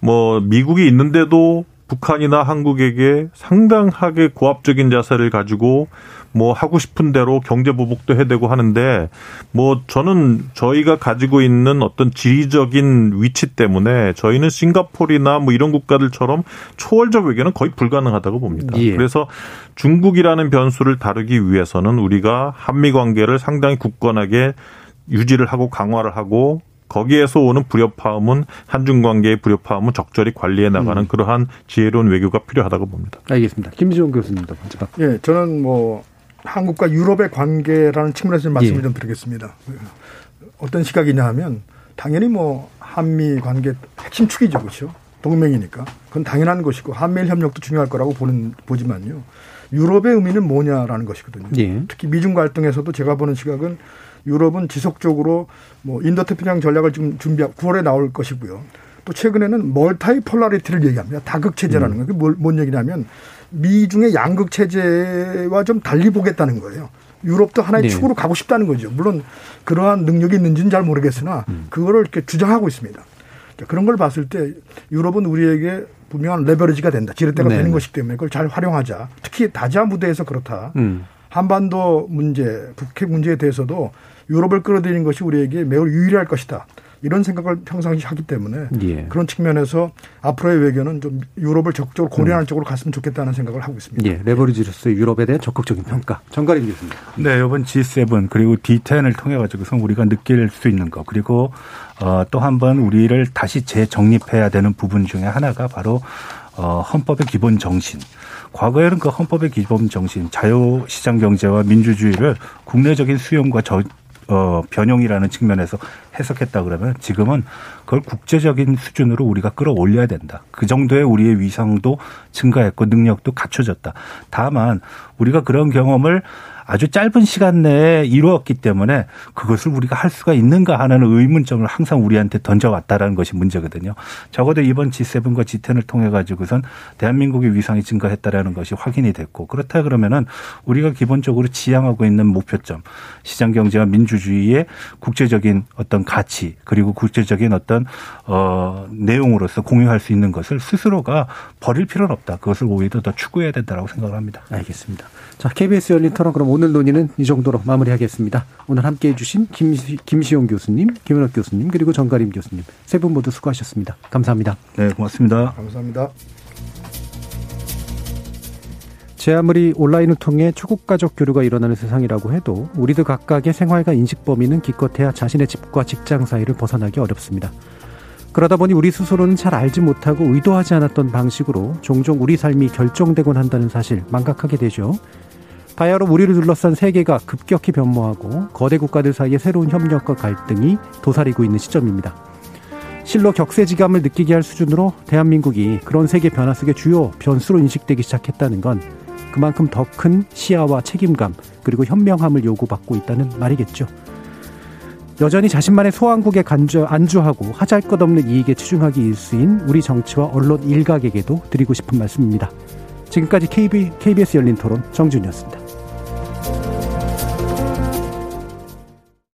뭐 미국이 있는데도 북한이나 한국에게 상당하게 고압적인 자세를 가지고 뭐 하고 싶은 대로 경제 보복도 해대고 하는데 뭐 저는 저희가 가지고 있는 어떤 지리적인 위치 때문에 저희는 싱가폴이나 뭐 이런 국가들처럼 초월적 외교는 거의 불가능하다고 봅니다. 예. 그래서 중국이라는 변수를 다루기 위해서는 우리가 한미 관계를 상당히 굳건하게 유지를 하고 강화를 하고 거기에서 오는 불협화음은 한중 관계의 불협화음은 적절히 관리해 나가는 음. 그러한 지혜로운 외교가 필요하다고 봅니다.
알겠습니다. 김지원 교수님도 마지막.
예, 저는 뭐 한국과 유럽의 관계라는 측면에서 말씀을 예. 좀 드리겠습니다. 어떤 시각이냐 하면 당연히 뭐 한미 관계 핵심 축이죠, 그렇죠? 동맹이니까 그건 당연한 것이고 한미일 협력도 중요할 거라고 보는 보지만요. 유럽의 의미는 뭐냐라는 것이거든요. 예. 특히 미중 갈등에서도 제가 보는 시각은 유럽은 지속적으로 뭐 인도태평양 전략을 지금 준비하고 9월에 나올 것이고요. 또 최근에는 multipolarity를 얘기합니다. 다극 체제라는 음. 거. 뭔, 뭔 얘기냐면 미중의 양극 체제와 좀 달리 보겠다는 거예요. 유럽도 하나의 네. 축으로 가고 싶다는 거죠. 물론 그러한 능력이 있는지는 잘 모르겠으나 음. 그거를 이렇게 주장하고 있습니다. 그런 걸 봤을 때 유럽은 우리에게 분명한 레버리지가 된다. 지렛대가 네. 되는 것이기 때문에 그걸 잘 활용하자. 특히 다자 무대에서 그렇다. 음. 한반도 문제, 북핵 문제에 대해서도 유럽을 끌어들이는 것이 우리에게 매우 유리할 것이다. 이런 생각을 평상시 하기 때문에 예. 그런 측면에서 앞으로의 외교는 좀 유럽을 적극적으로 고려하는 음. 쪽으로 갔으면 좋겠다는 생각을 하고 있습니다.
예. 레버리지로서 유럽에 대한 적극적인 평가. 정가림 교수님.
네, 이번 G7 그리고 D10을 통해 가지고서 우리가 느낄 수 있는 거 그리고 어, 또 한 번 우리를 다시 재정립해야 되는 부분 중에 하나가 바로 어, 헌법의 기본 정신. 과거에는 그 헌법의 기본 정신, 자유시장 경제와 민주주의를 국내적인 수용과 저, 어, 변형이라는 측면에서 해석했다 그러면 지금은 그걸 국제적인 수준으로 우리가 끌어올려야 된다. 그 정도의 우리의 위상도 증가했고 능력도 갖춰졌다. 다만 우리가 그런 경험을 아주 짧은 시간 내에 이루었기 때문에 그것을 우리가 할 수가 있는가 하는 의문점을 항상 우리한테 던져왔다라는 것이 문제거든요. 적어도 이번 G7과 G10을 통해 가지고선 대한민국의 위상이 증가했다라는 것이 확인이 됐고 그렇다 그러면은 우리가 기본적으로 지향하고 있는 목표점 시장 경제와 민주주의의 국제적인 어떤 가치 그리고 국제적인 어떤 어 내용으로서 공유할 수 있는 것을 스스로가 버릴 필요는 없다. 그것을 오히려 더 추구해야 된다라고 생각을 합니다.
알겠습니다. 자, KBS 열린 토론 그럼 오늘 논의는 이 정도로 마무리하겠습니다. 오늘 함께 해 주신 김시, 김시용 교수님, 김현욱 교수님, 그리고 정가림 교수님 세 분 모두 수고하셨습니다. 감사합니다.
네, 고맙습니다.
감사합니다.
제 아무리 온라인을 통해 초국가족 교류가 일어나는 세상이라고 해도 우리들 각각의 생활과 인식 범위는 기껏해야 자신의 집과 직장 사이를 벗어나기 어렵습니다. 그러다 보니 우리 스스로는 잘 알지 못하고 의도하지 않았던 방식으로 종종 우리 삶이 결정되곤 한다는 사실 망각하게 되죠. 바야흐로 우리를 둘러싼 세계가 급격히 변모하고 거대 국가들 사이의 새로운 협력과 갈등이 도사리고 있는 시점입니다. 실로 격세지감을 느끼게 할 수준으로 대한민국이 그런 세계 변화 속의 주요 변수로 인식되기 시작했다는 건 그만큼 더 큰 시야와 책임감 그리고 현명함을 요구받고 있다는 말이겠죠. 여전히 자신만의 소왕국에 간주, 안주하고 하잘 것 없는 이익에 치중하기 일수인 우리 정치와 언론 일각에게도 드리고 싶은 말씀입니다. 지금까지 KB, KBS 열린 토론 정준이었습니다.